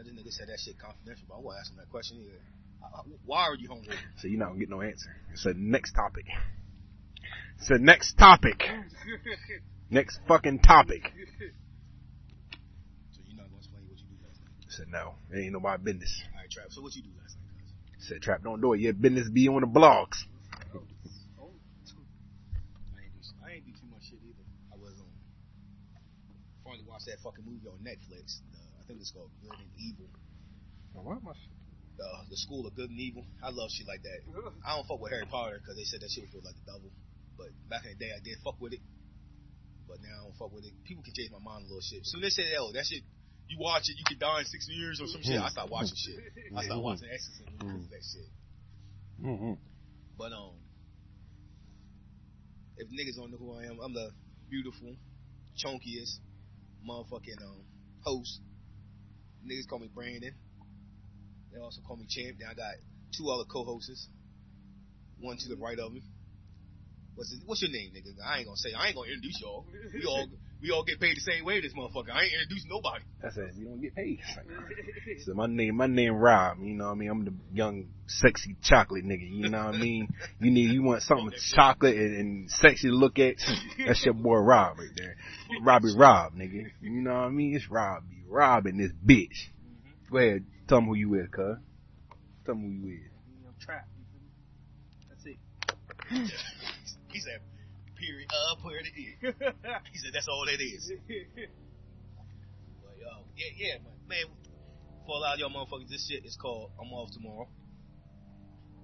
Another nigga said that shit confidential, but I won't ask him that question either. Why are you hungover? So you're not gonna get no answer. It's the next topic. It's the next topic. Next fucking topic. So you're not gonna explain what you do last night. I said no, it ain't nobody business. All right, Trap. So what you do last night? I said trap, don't do it. Your business be on the blogs. I ain't do I ain't do too much shit either. I was um finally watched that fucking movie on Netflix. I think it's called Good and Evil. Am I? Uh, the School of Good and Evil. I love shit like that. I don't fuck with Harry Potter because they said that shit was like the devil. But back in the day, I did fuck with it. But now I don't fuck with it. People can change my mind a little shit. Soon as they say, oh, that shit, you watch it, you can die in six years or some shit. I start watching shit. I start watching Exorcism because of that shit. Mm-hmm. But um, if niggas don't know who I am, I'm the beautiful, chunkiest motherfucking um host. Niggas call me Brandon. They also call me Champ. Then I got two other co-hosts. One to the mm-hmm. right of me. What's his, what's your name, nigga? I ain't gonna say. I ain't gonna introduce y'all. We all we all get paid the same way. This motherfucker. I ain't introduce nobody. I said you don't get paid. so my name, my name Rob. You know what I mean? I'm the young, sexy chocolate nigga. You know what I mean? You need, you want something chocolate and, and sexy to look at? That's your boy Rob right there. Robbie Rob, nigga. You know what I mean? It's Robbie Rob and this bitch. Mm-hmm. Go ahead, tell me who you is, cuz. Tell me who you is. I'm trapped. you feel me? That's it. He said, period. Uh. It is. He said that's all that is. But yo, yeah, yeah, man. For a lot of y'all motherfuckers, this shit is called I'm Off Tomorrow.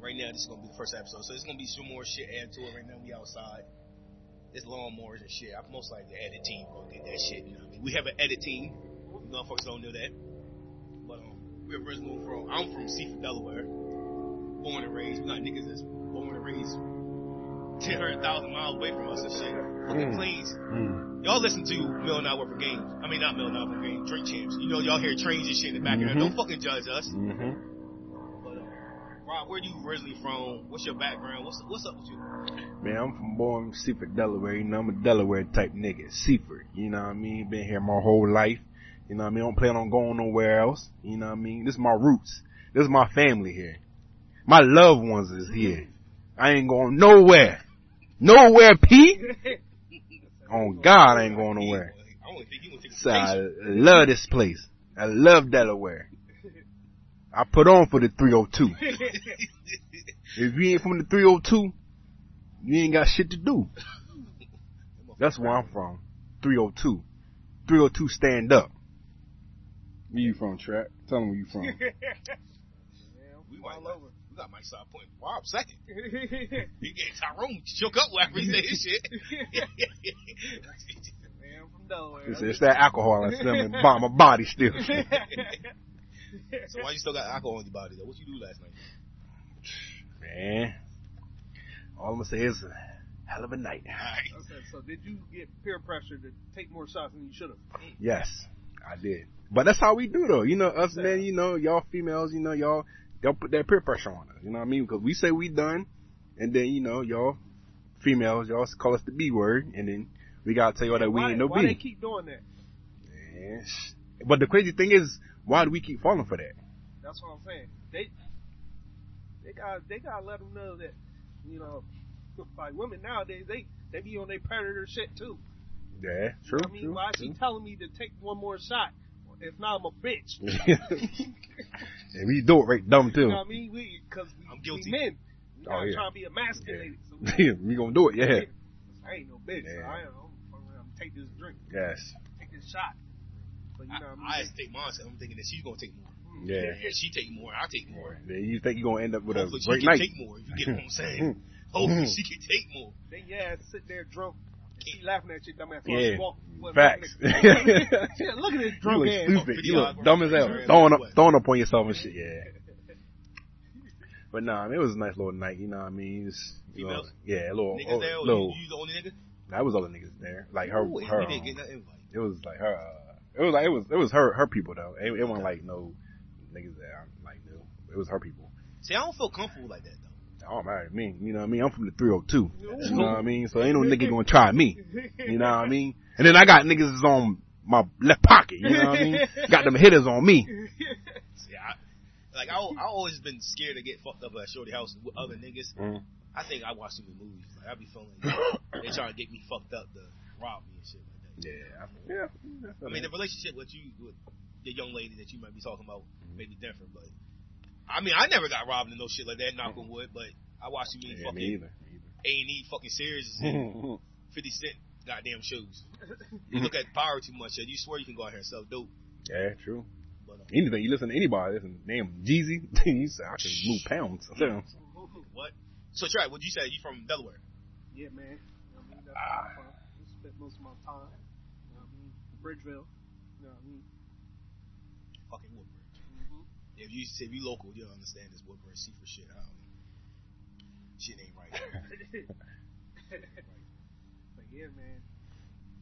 Right now, this is gonna be the first episode, so it's gonna be some more shit added to it. Right now, we outside. It's lawnmowers and shit. I'm most likely the edit team gonna get that shit. You know what I mean? We have an edit team. You motherfuckers don't know that. But um, we're originally from. I'm from Seaford, Delaware. Born and raised. We got niggas that's born and raised ten hundred thousand miles away from us and shit. Fucking Mm. planes. Mm. Y'all listen to Mill and Hour for Games. I mean, not Mill and Hour for Games, Drink Champs. You know, y'all hear trains and shit in the back of there. Mhm. Don't fucking judge us. Mm-hmm. But, uh, Rob, where you originally from? What's your background? What's what's up with you? Man, I'm from born Seaford, Delaware. You know, I'm a Delaware type nigga. Seaford. You know what I mean? Been here my whole life. You know what I mean? Don't plan on going nowhere else. You know what I mean? This is my roots. This is my family here. My loved ones is here. I ain't going nowhere. Nowhere, Pete. On oh, God, I ain't going nowhere. I don't think you gonna So I love this place. I love Delaware. I put on for the 302. If you ain't from the 302, you ain't got shit to do. That's where I'm from. 302. 302 stand up. Where you from, Trap? Tell them where you from. Yeah, We all over. We got Mike Side point. Rob second. He gave Tyrone shook up after he said his shit. Man, I'm from Delaware. It's, it's that alcohol in in my, my body still. so why you still got alcohol in your body though? What you do last night? Man. All I'm gonna say is hell of a night. Alright. Okay, so did you get peer pressure to take more shots than you should have? Yes, I did. But that's how we do though. You know, us men, you know, y'all females, you know, y'all, y'all put that peer pressure on us. You know what I mean? Because we say we done, and then, you know, y'all females, y'all call us the B word, and then we gotta tell y'all that we why, ain't no why they keep doing that? Sh- But the crazy thing is, why do we keep falling for that? That's what I'm saying. They they got they gotta let them know that you know, like women nowadays they they be on their predator shit too. Yeah, You true. know I mean, true, why is she true. telling me to take one more shot? If not, I'm a bitch. and we do it right dumb You too. know what I mean? We because we, I'm guilty. we men. We Oh, gotta yeah. try to be emasculated. So Yeah, we gonna do it. Yeah. I ain't no bitch. Yeah. So I am. I'm, I'm gonna take this drink, Yes. take this shot. But you I, know what I I had to take mine, so I'm thinking that she's gonna take more. mean? Yeah. And she take more, I take more. Then you think you're gonna end up with a Hopefully she great can night? take more. If you get what I'm saying. Hopefully she can take more. Then yeah, sit there drunk. She laughing at you, dumbass. Yeah. Walk, Facts. Look at this drunk You look stupid. You look dumb as hell. Throwing up, throwing up on yourself and shit. Yeah. But nah, I mean, it was a nice little night. You know what I mean? You know, yeah, a little, Niggas there, little. you, you the only nigga? That was other niggas there. Like her, Ooh, her. um, it was like her. Uh, it was like it was it was her her people though. It, it wasn't like no niggas that I like knew. It was her people. See, I don't feel comfortable like that though. Oh man, me, you know what I mean? I'm from the 302. You know what I mean? So ain't no nigga gonna try me. You know what I mean? And then I got niggas on my left pocket. You know what I mean? Got them hitters on me. See, I, Like I, I always been scared to get fucked up at shorty house with other niggas. Mm. I think I watch too many movies. Like I be feeling like they trying to get me fucked up to rob me and shit like that. Yeah, I, yeah. I mean, the relationship with you, with the young lady that you might be talking about, may be different, but I mean, I never got robbed in no shit like that. Knock on wood, but I watched too many yeah, fucking either. A and E fucking series, and. Fifty Cent goddamn shoes. You look at power too much, and you swear you can go out here and sell dope. yeah, true. But uh, Anything you listen to anybody, listen name Jeezy, you say I can move pounds. what? So, try. What you say? You from Delaware? yeah, man. You know what I mean? That's Ah. where I'm from. I spent most of my time. You know what I mean? Bridgeville. You know what I mean? Fucking Woodbridge. If you if you local, you'll understand this Woodbridge Seaford shit. I don't, shit ain't right. but yeah, man.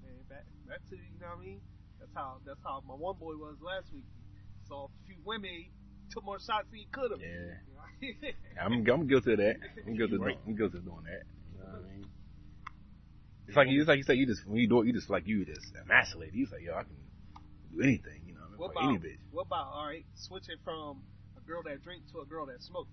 Man, back back to you know what I mean? That's how that's how my one boy was last week. Saw a few women, took more shots than he could have. Yeah. You know? I'm I'm guilty of that. I'm guilty. Of, Right. I'm guilty of doing that. You know what I mean? It's like you, it's like you said. you just when you do it, you just like you just emasculate. You say, yo, I can do anything. You know, what I mean? What For about any bitch. what about all right? Switching from a girl that drink to a girl that smoke.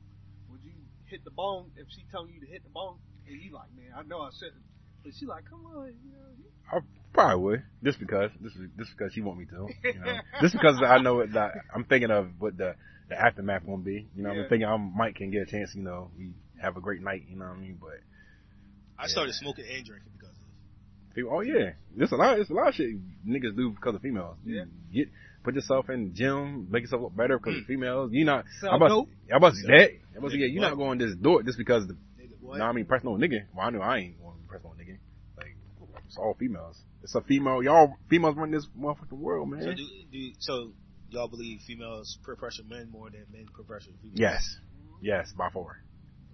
Would you hit the bone if she telling you to hit the bone? And you like, man, I know I shouldn't, but she like, come on, you know. you- I probably would just because this is just because she want me to. You know, just because I know what that I'm thinking of what the the aftermath gonna be. You know, Yeah. I'm thinking I might can get a chance. You know, we have a great night. You know what I mean? But I started smoking and drinking because of. People, oh yeah, there's a lot. There's a lot of shit niggas do because of females. You Yeah. Get put yourself in the gym, make yourself look better because of females. You not. Sell I'm about, dope. I'm about to say that. I'm about to say, Nigga, yeah, you're not going to just do it just because the. Nigga, You what? know I mean? Personal nigga. Well, I know I ain't going to press no nigga. Like it's all females. It's a female. Y'all females run this motherfucking world, man. So do, do so y'all believe females peer pressure men more than men peer pressure females? yes, yes, by far,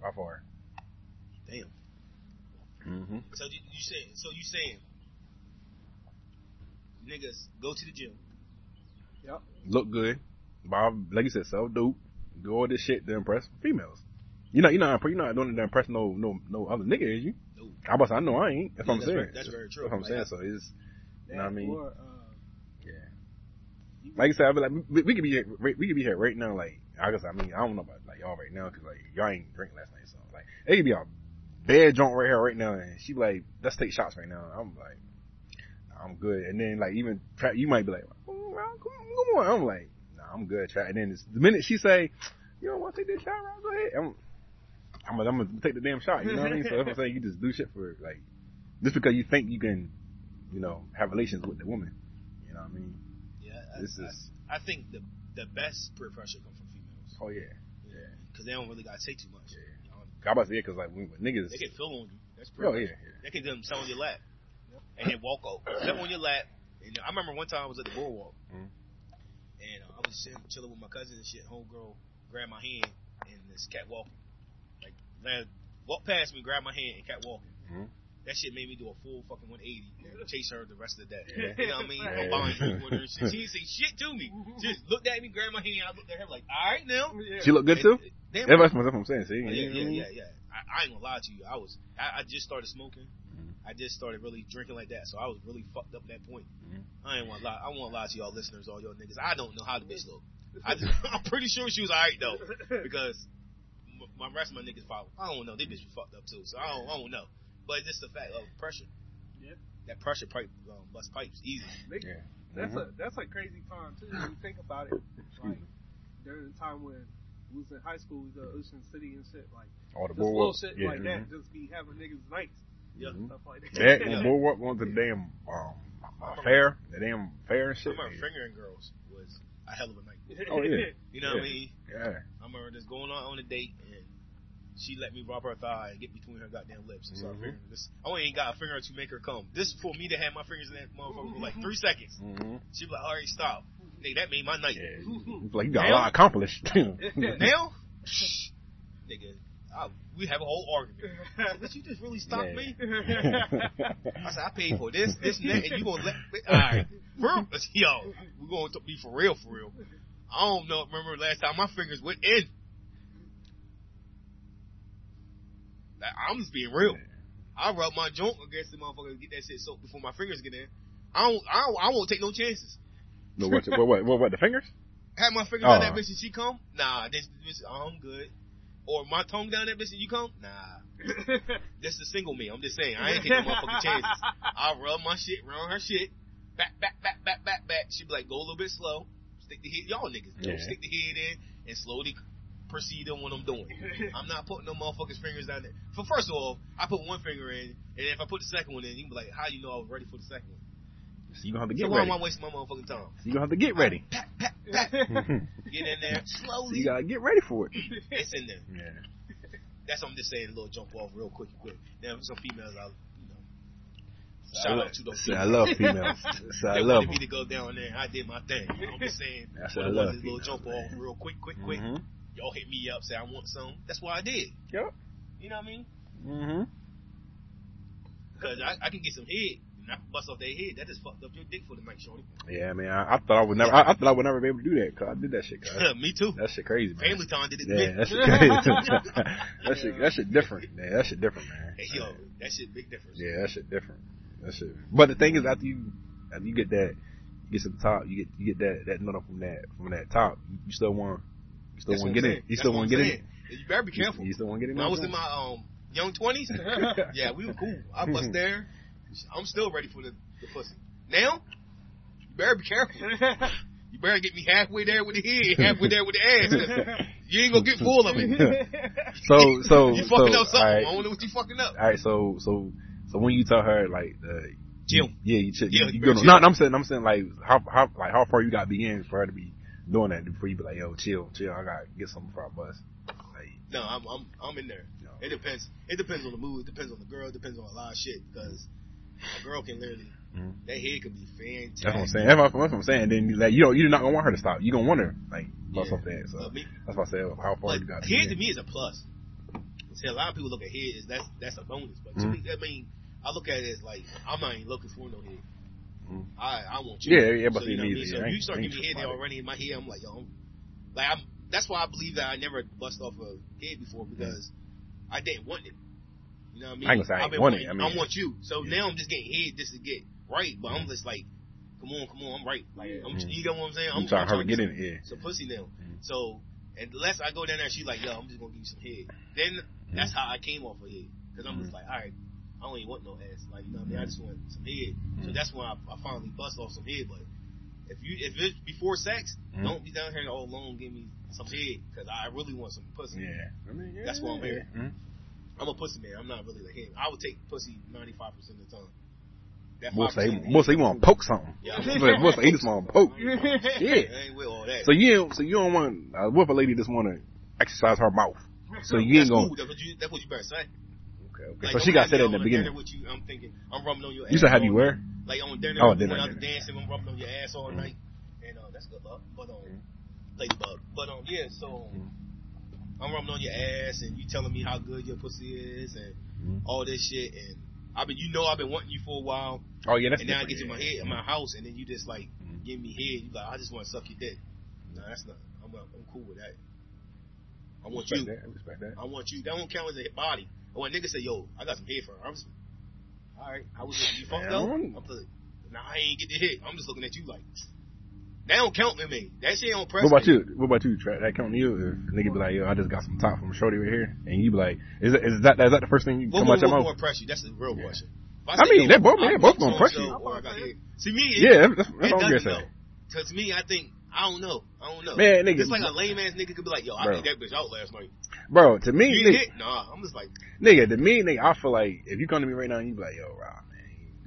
by far. Damn. hmm So you, you saying so you saying niggas go to the gym. Look good. Bob, like you said, self dope. Do all this shit to impress females. You know, you're not, you're not doing it to impress no, no, no other nigga, is you? No. I about I know I ain't. That's Yeah, I'm that's saying. very- that's very true. What I'm Like, saying. So it's, You know what I mean? Or, uh, yeah. Like I said, I be like, we, we could be here, we could be here right now. Like, I guess, I mean, I don't know about like y'all right now because like y'all ain't drinking last night, so like it could be a bad joint right here right now, and she be like, let's take shots right now. I'm like, I'm good. And then like even you might be like, well, come, come on. I'm like, nah, I'm good. And then it's, the minute she say, you don't want to take this shot, Rob, go ahead. I'm, I'm, gonna- I'm gonna take the damn shot. You know what I mean? So that's what I'm saying. You just do shit for like, just because you think you can, you know, have relations with the woman. You know what I mean? Yeah, I, This is, I, I think the the best peer pressure comes from females oh yeah. Yeah. Because they don't really gotta say too much. Yeah. You know, I about to say, cause like when, when niggas, they can feel on you. That's peer oh yeah, yeah. They can them sit on your lap and then walk over, sit on your lap. And I remember one time I was at the boardwalk Mhm. and uh, I was chilling, chilling with my cousin and shit. Homegirl grabbed my hand and this cat walking, like ran, walked past me, grabbed my hand and cat walking. Mhm. That shit made me do a full fucking 180 and chase her the rest of the day. Yeah. You know what I mean? Yeah. Combine drinks with her shit. She didn't say shit to me. She just looked at me, grabbed my hand. I looked at her like, all right now. Yeah. She look good too. Damn Yeah, right. that's what I'm saying. See, Yeah, You know what I yeah, yeah, yeah. I, I ain't gonna lie to you. I was, I, I just started smoking. I just started really drinking like that, so I was really fucked up at that point. Mhm. I ain't want to lie. I want to lie to y'all listeners, all y'all niggas. I don't know how the bitch look. I just, I'm pretty sure she was alright though, because m- my rest of my niggas probably, I don't know. They bitch was fucked up too, so I don't, I don't know. But it's just the fact of pressure. Yeah. That pressure pipe, um, bust pipes easy. Yeah. That's Mhm. a that's a crazy time too when you think about it. Like during the time when we was in high school, we go to Ocean City and shit like All the just little boardwalk. shit yeah, like mhm. that, just be having niggas nights, Yeah. Mhm. stuff like that. That Yeah. and boardwalk going to the damn um, uh, fair, the damn fair and I shit. remember Yeah. fingering girls was a hell of a night. Oh, yeah. You know what I mean? Yeah. I remember just going on on a date and she let me rub her thigh and get between her goddamn lips and start Mhm. fingering this. I only ain't got a finger to make her come. This for me to have my fingers in that motherfucker for like three seconds. Mm-hmm. She was like, all right, stop. Nigga, that made my night. Yeah. It's like you got a Now- lot accomplished. Now, nigga, I, we have a whole argument. But you just really stopped Yeah. me? I said, I paid for this, this, and that, and you gonna let me? Alright. For, yo, we gonna t- be for real, for real. I don't know, remember last time my fingers went in. Like, I'm just being real. I rub my joint against the motherfucker and get that shit soaked before my fingers get in. I don't, I don't, I won't take no chances. no, what, what, what, what, what, the fingers? have my finger Oh. down that bitch and she come? Nah, this, this I'm good. Or my tongue down that bitch and you come? Nah. This is single me. I'm just saying. I ain't taking no motherfucking chances. I'll rub my shit around her shit. Back, back, back, back, back, back. She be like, go a little bit slow. Stick the head. Y'all niggas. know, Yeah. Stick the head in and slowly proceed on what I'm doing. I'm not putting no motherfuckers fingers down there. For first of all, I put one finger in, and if I put the second one in, you can be like, how you know I was ready for the second one? So you gonna have to get So get why ready. am I wasting my motherfucking time? You gonna have to get ready. Pat, pat, pat. Get in there slowly. you gotta get ready for it. It's in there. Yeah. That's what I'm just saying. A little jump off real quick, quick. Now some females, I, you know, I shout love- out to those. See, I love females. So I they love wanted me them. to go down there. I did my thing. You know what I'm just saying. That's when what I I love wanted this little jump off real quick, quick, quick. Mhm. Y'all hit me up, say I want some. That's why I did. Yep. You know what I mean? Mm-hmm. Because I, I can get some head and I can bust off their head. That just fucked up your dick for the night, shorty. Yeah, man. I, I thought I would never. I, I thought I would never be able to do that. Cause I did that shit. Cause me too. that shit crazy, man. Family time did it. Yeah, that shit crazy. that shit. That shit different. Yeah, that shit different, man. hey, yo, that shit big difference. Yeah, that shit different. That shit. But the thing is, after you, after you get that, you get to the top, you get you get that that nut from that from that top. You still want, you still want to get it. You still want to get it. saying. You better be careful. You still want to get it. When I was in my um young twenties, yeah, we were cool. I bust there. I'm still ready for the, the pussy. Now, you better be careful. You better get me halfway there with the head, halfway there with the ass. You ain't gonna get full of it. So so you so fucking up something. all I right, don't know what you fucking up. all right. So so so when you tell her like uh, Chill. yeah, you chill. Yeah, you, you you go, chill. no, I'm saying I'm saying like how how like how far you got to be in for her to be doing that before you be like yo chill chill. I gotta get something for our bus. Like No, I'm I'm I'm in there. you know. It depends. It depends on the mood. It depends on the girl. It depends on a lot of shit. Because a girl can literally Mhm. that head could be fantastic. That's what I'm saying. That's what, I'm saying. Then like you know you're not gonna want her to stop. You gonna want her like bust Yeah. off that. So me, that's why I said how far But you got. head to me is a plus. See, a lot of people look at head as that's that's a bonus, but to Mhm. me, I mean, I look at it as like I'm not even looking for no head. Mhm. I I want you. Yeah, yeah, but so, you know what I mean? So if you start giving me head there already in my head, I'm like, yo, I'm, like I'm. That's why I believe that I never bust off a head before because I didn't want it. You know what I mean? I ain't gonna say I I've ain't been want wanting- it. I mean- want you. So Yeah. now I'm just getting head just to get right, but I'm just like, come on, come on, I'm right. Like, I'm, Mhm. you know what I'm saying? I'm I'm trying to I'm hurry get in it. Yeah. some pussy now. Mhm. So unless I go down there, and she's like, "Yo, I'm just gonna give you some head." Then that's how I came off of head because I'm just Mhm. like, "All right, I don't even want no ass." Like you know, what I mean, I just want some head. So Mhm. that's when I, I finally bust off some head. But if you if it's before sex, Mhm. don't be down here all alone. Give me some head because I really want some pussy. Yeah. I mean, yeah, That's why I'm here. Mhm. I'm a pussy man. I'm not really like him. I would take pussy 95 percent of the time. That Boy say, 5% say you want to poke something. Yeah. most say he just want to poke. Yeah. ain't with all that. So you don't, so you don't want uh, what if a lady just want to exercise her mouth? So you ain't gonna. cool. That's what you. That's what you better say. Okay, okay. Like, so she got said in the beginning. With you, I'm thinking I'm rubbing on your ass. You said have you wear?" Like on dinner, Oh, dinner, dinner. dancing, I'm rubbing on your ass all Mhm. night, and uh, that's good luck. But um, ladybug. But um, yeah, so Mhm. I'm rubbing on your ass, and you telling me how good your pussy is, and Mhm. all this shit, and I've been you know, I've been wanting you for a while, Oh yeah, that's and now I get to my head, in my house, and then you just like Mhm. give me head. You like, I just want to suck your dick. No, that's not. I'm uh, I'm cool with that. I want Respect you. that. I respect that. I want you. That don't count as a body. And when niggas say, "Yo, I got some head for her," I'm just, all right. I was? You fucked up? I'm like, nah, I ain't get the hit. I'm just looking at you like that don't count with me. That shit don't press. What about me. you? What about you? Trap? That count to you? If nigga be like, yo, I just got some top from Shorty right here, and you be like, is that is that is that the first thing you What, come what, out your what mouth? press you? That's the real Yeah. question. If I mean, they both- they both gonna press you. so-and-so, or I got hit. See me, it, Yeah, that's, that's what I'm gonna say. Cause to me, I think I don't know. I don't know. Man, nigga, it's like a lame ass nigga could be like, "Yo, I Bro. that bitch out last night." bro. To me, You nigga, hit? Nah, I'm just like, nigga, to me, nigga, I feel like if you come to me right now and you be like, yo, Rob,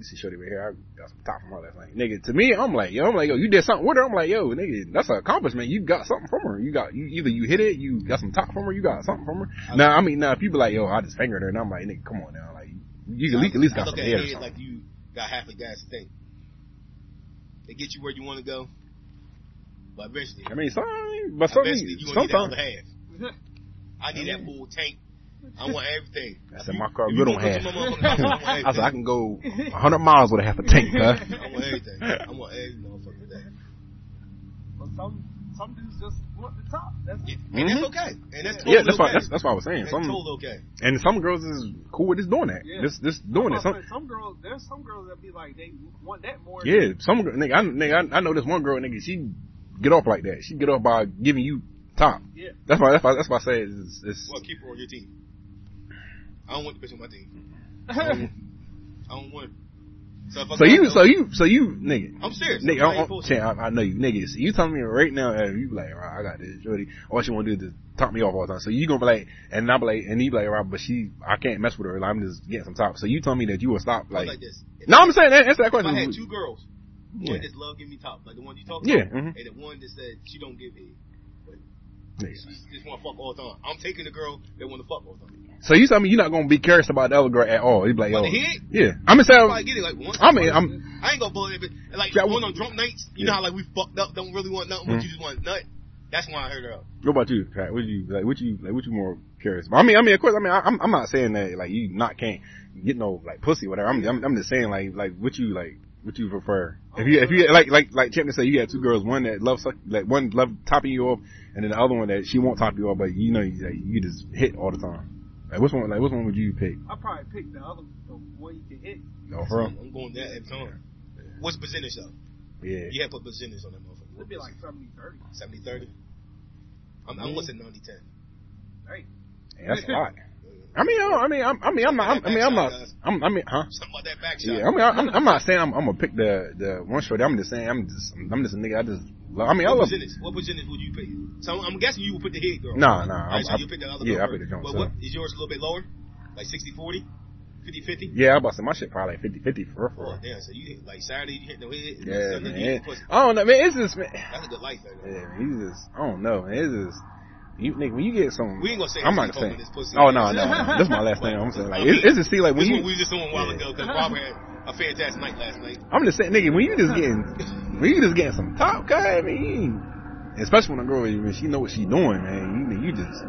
you see Shorty right here, I got some top from her last night. Nigga, to me, I'm like, yo, I'm like, yo, you did something with her. I'm like, yo, nigga, that's an accomplishment. You got something from her. You got, you either you hit it, you got some top from her, you got something from her. Now, I mean, now if you be like, yo, I just fingered her, and I'm like, nigga, come on now, like, you at least, at least I got look some at head or head something. like you got half a gas tank. They get you where you want to go, but eventually, I mean, some, but some, eventually you gonna need that sometimes. other half. I need that full tank. I want everything. I said my car If you good on gonna half. go to my motherfucking house, I I said. I can go 100 miles with a half a tank, huh? I want everything. I want every motherfucking thing. But some some dudes just want the top. That's Yeah, Mhm. That's okay. And that's totally Yeah, that's okay. why that's, that's what I was saying. That's Some totally okay. and some girls is cool with just doing that. Yeah. Just just doing it. some, Some some girls. There's some girls that be like they want that more. yeah, some gir- nigga, I, nigga, I, I know this one girl, nigga. She get off like that. She get off by giving you top. Yeah. That's why. That's why. That's why I say it's. it's Well, keep her on your team. I don't want the bitch on my team. I don't want her. So, if I so got you, so you, so you, nigga. I'm serious. Nigga, I I, ain't I. I, I know you, nigga. So you telling me right now, uh, you be like, right, I got this, Jody. All she want to do is top me off all the time. So you gonna be like, and I be like, and he be like, right, but she, I can't mess with her. Like, I'm just getting some top. So you tell me that you will stop, like, like this. If no, I'm saying that, answer that If I had two girls, Yeah. one that's love give me top, like the one you talked Yeah, about, mhm. and the one that said she don't give head. Nigga. She just want to fuck all the time. I'm taking the girl that want to fuck all the time. So you tell me you're not gonna be curious about the other girl at all. You be like, yo, yeah. I'm gonna say, I get it like once. I mean, I'm, I ain't gonna blow it, but like Yeah, one on drunk nights. You know how like we fucked up, don't really want nothing, but Mhm. you just want nut. That's why I heard her what about you, Pat? What you, like, what you, like, what you more curious about? I mean, I mean, of course, I mean, I, I'm, I'm not saying that, like, you not can't get no, like, pussy, whatever. I'm, I'm, I'm just saying, like, like, what you, like, what you prefer? If you, if you, like, like, like Champion said, you got two girls, one that loves, suck- like, one love topping you off, and then the other one that she won't top you off, but you know, you, like, you just hit all the time. Like, which one, like, which one would you pick? I probably pick the other, the one you can hit. No, for real? I'm going that every time. What's percentage though? Yeah. You have to put percentage on that motherfucker. It'd be like 70 30. 70 30. I'm, I'm what's 90 10. Hey, Hey, that's a lot. I mean, I, I mean, I'm, I mean, I'm not, I'm, mean, I'm not, I'm, I mean, huh? Something about that back shot. Yeah, I mean, I, I'm, I'm not saying I'm, I'm gonna pick the the one shorty. I'm just saying I'm just I'm just a nigga. I just love, I mean I what love. percentage? What percentage would you pick? So I'm, I'm guessing you would put the head girl. Nah, nah. Right, I, so I, you pick the other yeah, I girl pick the joint. But what is yours a little bit lower? Like 60 40? 50 50? Yeah, I about to say my shit probably like 50 50 for real, Oh, damn. So you hit, like Saturday, you hit the head. Yeah, man. you hit the pussy. I don't know, man. It's just man. That's a good life, man. Yeah, man, you just I don't know, man. It's just you nigga when you get some. We ain't gonna say I'm not talking saying. this pussy. Oh no, no, no. This is my last thing. I'm saying like it's, it's just see like when you. we just doing a while Yeah. ago because Robert had a fantastic night last night. I'm just saying, nigga, when you just getting, when you just getting some top, guy, I mean, especially when a girl, when she know what she doing, man, you, you just,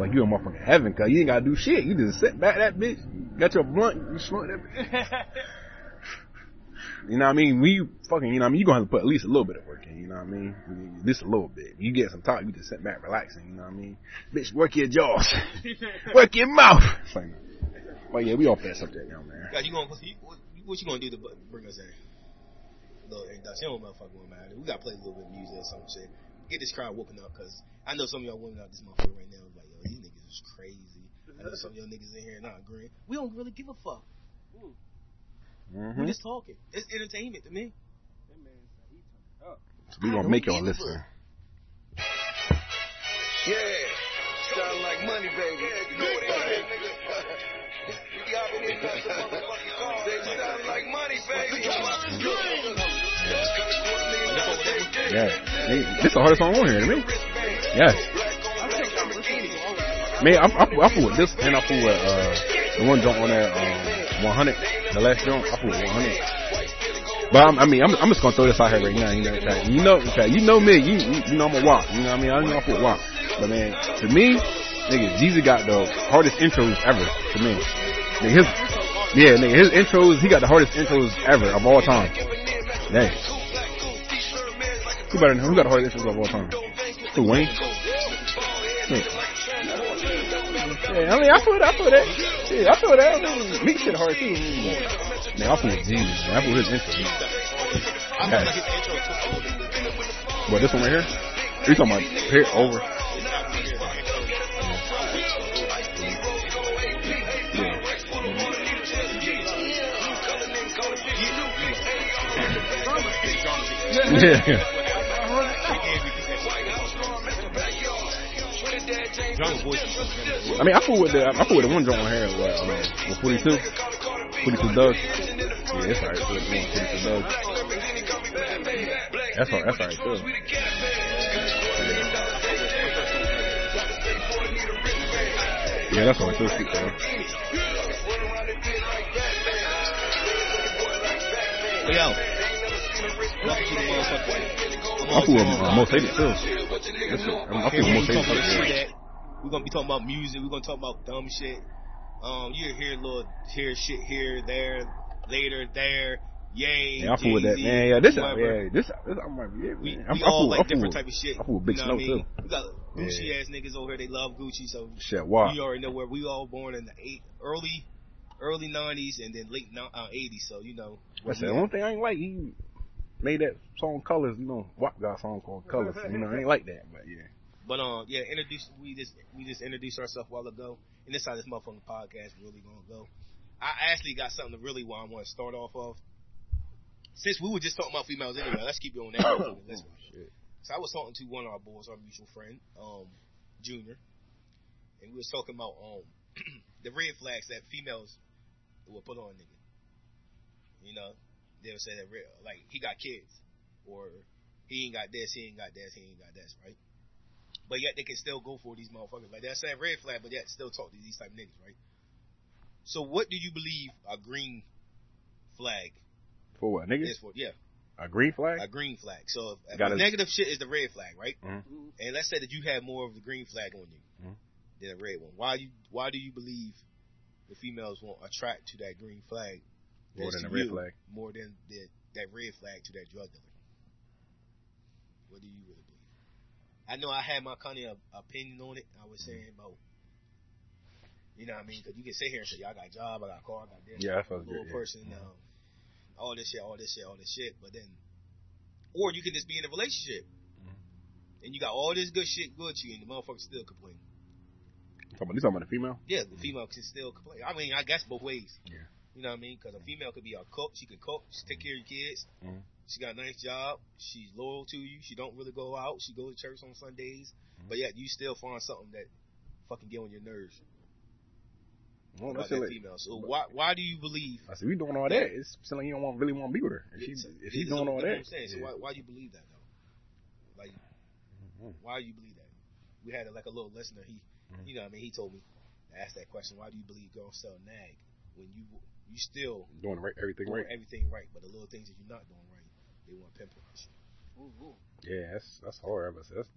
like you in motherfucking heaven, cause you ain't gotta do shit. You just sit back that bitch, got your blunt, you smoke that bitch. You know what I mean? When you fucking, you know what I mean? You're gonna have to put at least a little bit of work in, you know what I mean? At least a little bit. You get some talk, you just sit back relaxing, you know what I mean? Bitch, work your jaws. work your mouth. It's like, but yeah, we off that subject now, man. God, you gonna what, what you gonna do to bring us in? Little introduction, don't motherfucker won't matter. We gotta play a little bit of music or some shit. Get this crowd whooping up, cause I know some of y'all women out this motherfucker right now. Like, yo, these niggas is crazy. I know some of y'all niggas in here not agreeing. We don't really give a fuck. Hmm. Mm-hmm. We just talking. It's entertainment to me. That man said he turned up. So we gonna make y'all listen. Yeah, sound like money, baby. You know what it is, nigga. We got it in the motherfucking car. Say, sound like money, baby. Yeah. Hey, This the hardest song on here to me. Yes. Man, I, I, I fool with this and I fool with uh, the one jump on there, um, 100, the last jump, I put 100. But I'm, I mean, I'm, I'm just gonna throw this out here right now. You know, you know, you know me. You, you, you know I'm a walk. You know what I mean? I know I with walk. But man, to me, nigga, Jeezy got the hardest intros ever. To me, nigga, his, yeah, nigga, his intros, he got the hardest intros ever of all time. Dang. Who better? Who got the hardest intros of all time? Who, Wayne? Yeah. Yeah, I mean, I feel that, I feel that. Yeah, I feel that. I mean, Meek shit hard too. Man, I feel with Jeezy, man. I feel his intro. I feel Yeah. like his intro took a little bit. What, this one right here? You talking about here, over? Yeah. I mean, I fool with the, I fool with the one joint on here, what, um, with 42? 42 Dugg. Yeah, that's alright, too. The one with 42 Dugg. That's all, that's alright, too. Yeah, that's all, too. Yo, welcome to the motherfucker. I uh, Most Hated, too. I, mean, I with Most Hated, talk about too. shit. We're gonna be talking about music. We're gonna talk about dumb shit. Um, you hear little here shit here, there, later, there, yay. Yeah, I fool with that, man. Yeah, this, whoever. yeah, this, this, I'm like, yeah, We, man. we I'm, all fool, like I fool different type of shit. I fool with Big you know Snow, I mean? too. We got Gucci ass niggas over here. They love Gucci, so Shit, wow. you already know where we all born in the eight, early, early '90s and then late uh, '80s. So you know. That's the only thing I ain't like. He, made that song Colors, you know, WAP got a song called Colors. You know, I ain't like that, but yeah. But um, yeah, introduce we just we just introduced ourselves a while ago, and this is how this motherfucking podcast really gonna go. I actually got something to really want I want to start off of. Since we were just talking about females anyway, let's keep it on that. Oh. So I was talking to one of our boys, our mutual friend, um, Junior, and we was talking about um the red flags that females will put on a nigga. You know, they would say that red, like he got kids, or he ain't got this, he ain't got this, he ain't got this, right? But yet they can still go for these motherfuckers. Like that's that red flag, but yet still talk to these type of niggas, right? So what do you believe a green flag For what, niggas? is for? Yeah, A green flag? a green flag. So if, if Gotta- negative shit is the red flag, right? Mhm. And let's say that you have more of the green flag on you Mhm. than a red one. Why you why do you believe the females won't attract to that green flag More than to a red flag. more than the, that red flag to that drug dealer? What do you really believe? I know I had my kind of opinion on it. I was saying about, you know what I mean? Because you can sit here and say, I got a job, I got a car, I got this, Yeah, a little good, yeah. person, um, all this shit, all this shit, all this shit. But then, or you can just be in a relationship. Mm-hmm. And you got all this good shit good to you, and the motherfucker still complain. You talking about, you talking about the female? Yeah, the female can still complain. I mean, I guess both ways. Yeah. You know what I mean? Because a female could be a cook. She can cook. She take care of your kids. Mhm. She got a nice job. She's loyal to you. She don't really go out. She goes to church on Sundays. Mm-hmm. But yet you still find something that fucking get on your nerves Well, about that female. So why why do you believe? I said, we doing all that. It's like you don't want, really want to be with her. If she, if she's doing all that. I'm saying. So yeah. why why do you believe that though? Like Mhm. why do you believe that? We had like a little listener. He Mhm. you know what I mean. He told me to ask that question. Why do you believe girls sell nag when you you still Doing right, everything doing right. everything right, but the little things that you're not doing right, they want to pinpoint. you. Ooh, ooh. Yeah, that's that's hard. But that's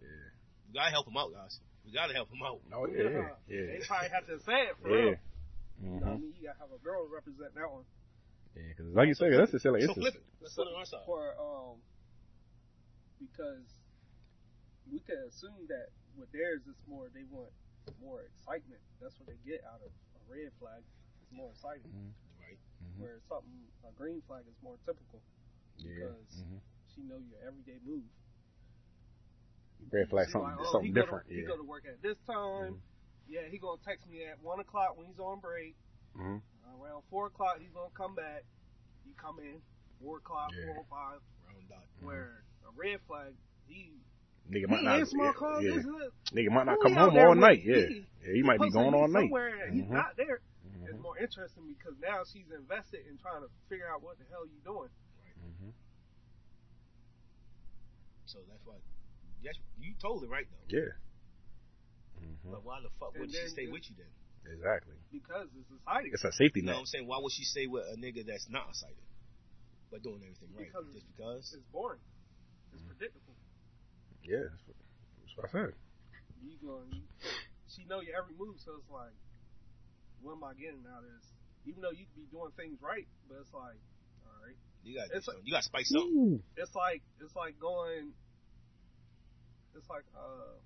yeah. We gotta help them out, guys. We gotta help them out. Oh yeah, yeah. They probably have to say it for Yeah. real. hmm You know what I mean? You gotta have a girl represent that one. Yeah, because like you said, that's just like So it's flip just, it. Let's put it on our side. For um, because we could assume that with theirs, it's more they want more excitement. That's what they get out of a red flag. It's more exciting. Right. Mhm. Where something a green flag is more typical. Yeah. because- hmm She know your everyday move. Red flag, She something like, oh, something he go to- different. He go to work at this time. Yeah, he gonna text me at one o'clock when he's on break. hmm Around four o'clock, he's gonna come back. You come in four o'clock, Yeah. four or five. Round dot. Where a red flag, he Nigga might not. yeah, call. yeah. This. Nigga might not come home all night. Yeah, He- yeah. He might be going all night. somewhere and he's not there. It's Mhm. more interesting because now she's invested in trying to figure out what the hell you doing. Mhm. So that's why. Yes, you totally right though. Yeah. Mhm. But why the fuck would she stay with you then? Exactly. Because it's exciting. It's a safety You know what net. I'm saying? Why would she stay with a nigga that's not a excited, but doing everything right? Because- Just because? It's boring. It's predictable. Yeah, that's what, that's what I said. You going? She know your every move, so it's like, what am I getting out of this? Even though you could be doing things right, but it's like, all right. You got It's you got to spice up. It's like it's like going. It's like uh,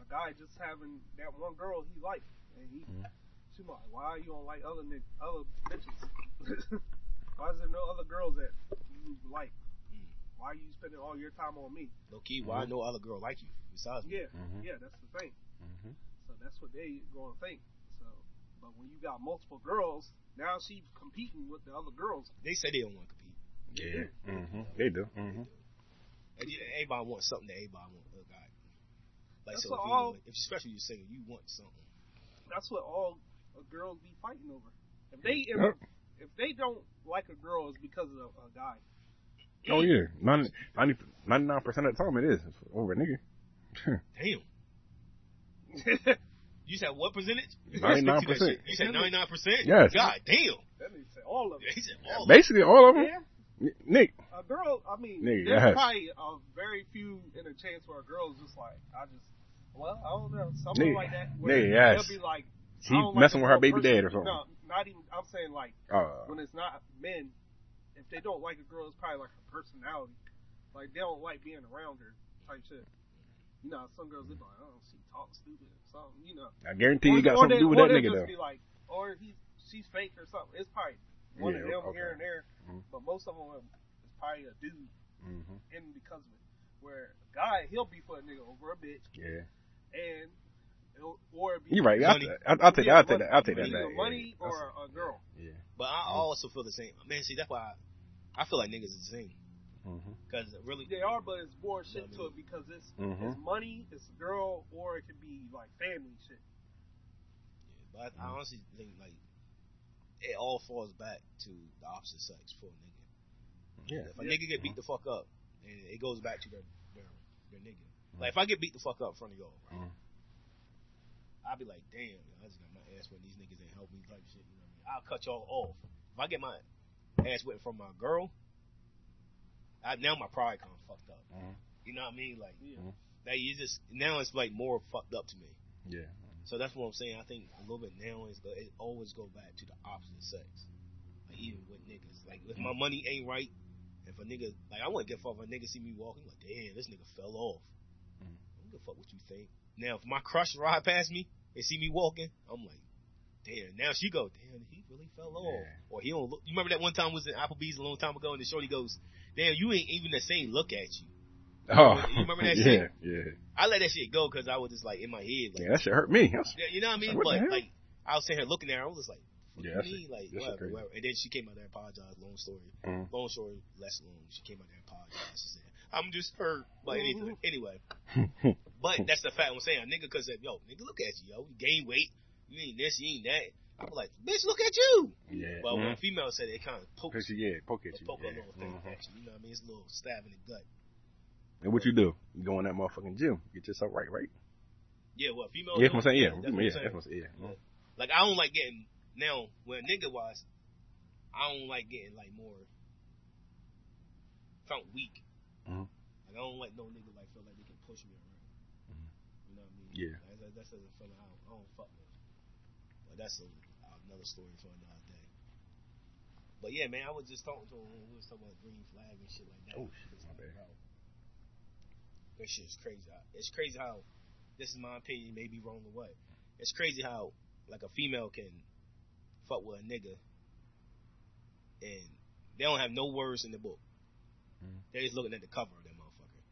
a guy just having that one girl he liked, and he. Mhm. She like, why you don't like other ni- other bitches? why is there no other girls that you like? Why are you spending all your time on me? Low key, why Mhm. no other girl like you besides me? Yeah, Mhm. yeah, that's the thing. Mhm. So that's what they gonna think. So, but when you got multiple girls, now she's competing with the other girls. They say they don't want to compete. Yeah. hmm They do. hmm And yeah, everybody wants something that everybody wants. A guy. Like That's so, if, what you, all- if especially you're single, you want something. That's what all uh, girls be fighting over. If they if, Yep. if they don't like a girl, it's because of a guy. Oh yeah, 99 percent of the time it is It's over a nigga. Damn. You said what percentage? 99%. You said 99%? Yes. God damn. that means all of it. He said all of Basically, all of them. Yeah, Nick, a girl. I mean, Nigga, there's yes. probably a very few in a chance where a girl's just like, I just, well, I don't know, something Nigga, like that. Where nigga, yes. They'll be like, she I don't like messing with her girl baby dad or something. No, not even. I'm saying like Uh, when it's not men, if they don't like a girl, it's probably like her personality. Like they don't like being around her type shit. You know, some girls they be like, oh, she talks stupid or something. You know, I guarantee you Or- got or something to they- do with or that they'll nigga just though. Be like, or he's she's fake or something. It's probably one Yeah, of them okay. here and there, Mhm. but most of them is probably a dude Mm-hmm. in because of it. Where a guy, he'll be for a nigga over a bitch, Yeah. and or be You're right. I'll, Money. I'll, I'll take that. I'll take that. I'll take that either money yeah. or a girl. Yeah. But I also feel the same. Man, see, that's why I, I feel like niggas is the same. Mm-hmm. Cause really, They are, but it's more shit to it because it's Mm-hmm. it's money, it's a girl, or it could be like family shit. but I, I honestly think like it all falls back to the opposite sex for a nigga. Yeah. If a Yeah. nigga get beat the fuck up, and it goes back to their their, their nigga. Like if I get beat the fuck up in front of y'all, right. I'll be like, damn, I just got my ass whipped. These niggas ain't help me type shit. You know what I mean? I'll cut y'all off. If I get my ass whipped from my girl, I, now my pride kind of fucked up. Mhm. You know what I mean? Like, Yeah. Mhm. like you just now it's like more fucked up to me. Yeah. So that's what I'm saying. I think a little bit now is go, it always go back to the opposite sex. Like even with niggas, like if my money ain't right, if a nigga like I wouldn't give a fuck if a nigga see me walking like damn this nigga fell off. Mhm. I don't give a fuck what you think. Now if my crush ride past me and see me walking, I'm like, damn. Now she go, damn, he really fell off, Yeah. or he don't look. You remember that one time was in Applebee's a long time ago, and the shorty goes, damn, you ain't even the same look at you. Oh. You remember that yeah, shit? Yeah. I let that shit go because I was just like in my head, like, Yeah. That shit hurt me. Yeah, you know what I mean? What but like, I was sitting here looking at her. I was just like, Yeah, that's mean? Like, That's whatever, whatever. And then she came out there and apologized. Long story. Mhm. Long story, less long. She came out there and apologized. She said, I'm just hurt by anything. Anyway, but that's the fact I'm saying. A nigga Because yo, nigga, look at you, yo. You gain weight. You ain't this, you ain't that. I'm like, bitch, look at you. yeah. But when Mhm. a female said it, it kind of pokes, Cause you- yeah, poke at you. poke a little thing Mhm. at you. You know what I mean? It's a little stab in the gut. And what you do? You go in that motherfucking gym, get yourself right, right? Yeah, what, female? yeah, that's what I'm saying. Yeah, That's yeah, what I'm yeah, saying. that's what I'm saying. Yeah. Like I don't like getting now when nigga wise, I don't like getting like more felt weak. Mhm. Like I don't like no nigga like feel like they can push me around. Mhm. You know what I mean? Yeah. That, that, that's a feeling I don't, I don't fuck with. That's a, another story for another day. But yeah, man, I was just talking to him. when We was talking about green flag and shit like that. Oh, It's my bad. That shit is crazy. It's crazy how this is my opinion, may be wrong or what. It's crazy how like a female can fuck with a nigga and they don't have no words in the book. Mhm. They're just looking at the cover of that motherfucker.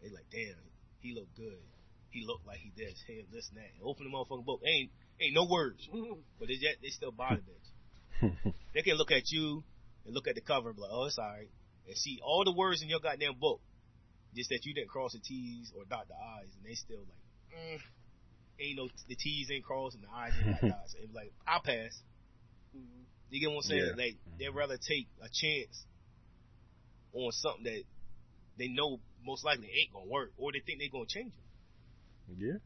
They like, damn, he look good. He look like he this, him, this, and that. And open the motherfucking book. Ain't ain't no words. But they yet they still buy the bitch. They can look at you and look at the cover and be like, oh, it's alright. And see all the words in your goddamn book. Just that you didn't cross the T's or dot the I's and they still like, mm, ain't no, the T's ain't crossed and the I's ain't dot the I's. And like, I'll pass. Mhm. You get what I'm saying? Yeah. Like they'd rather take a chance on something that they know most likely ain't gonna work, or they think they're gonna change it, yeah.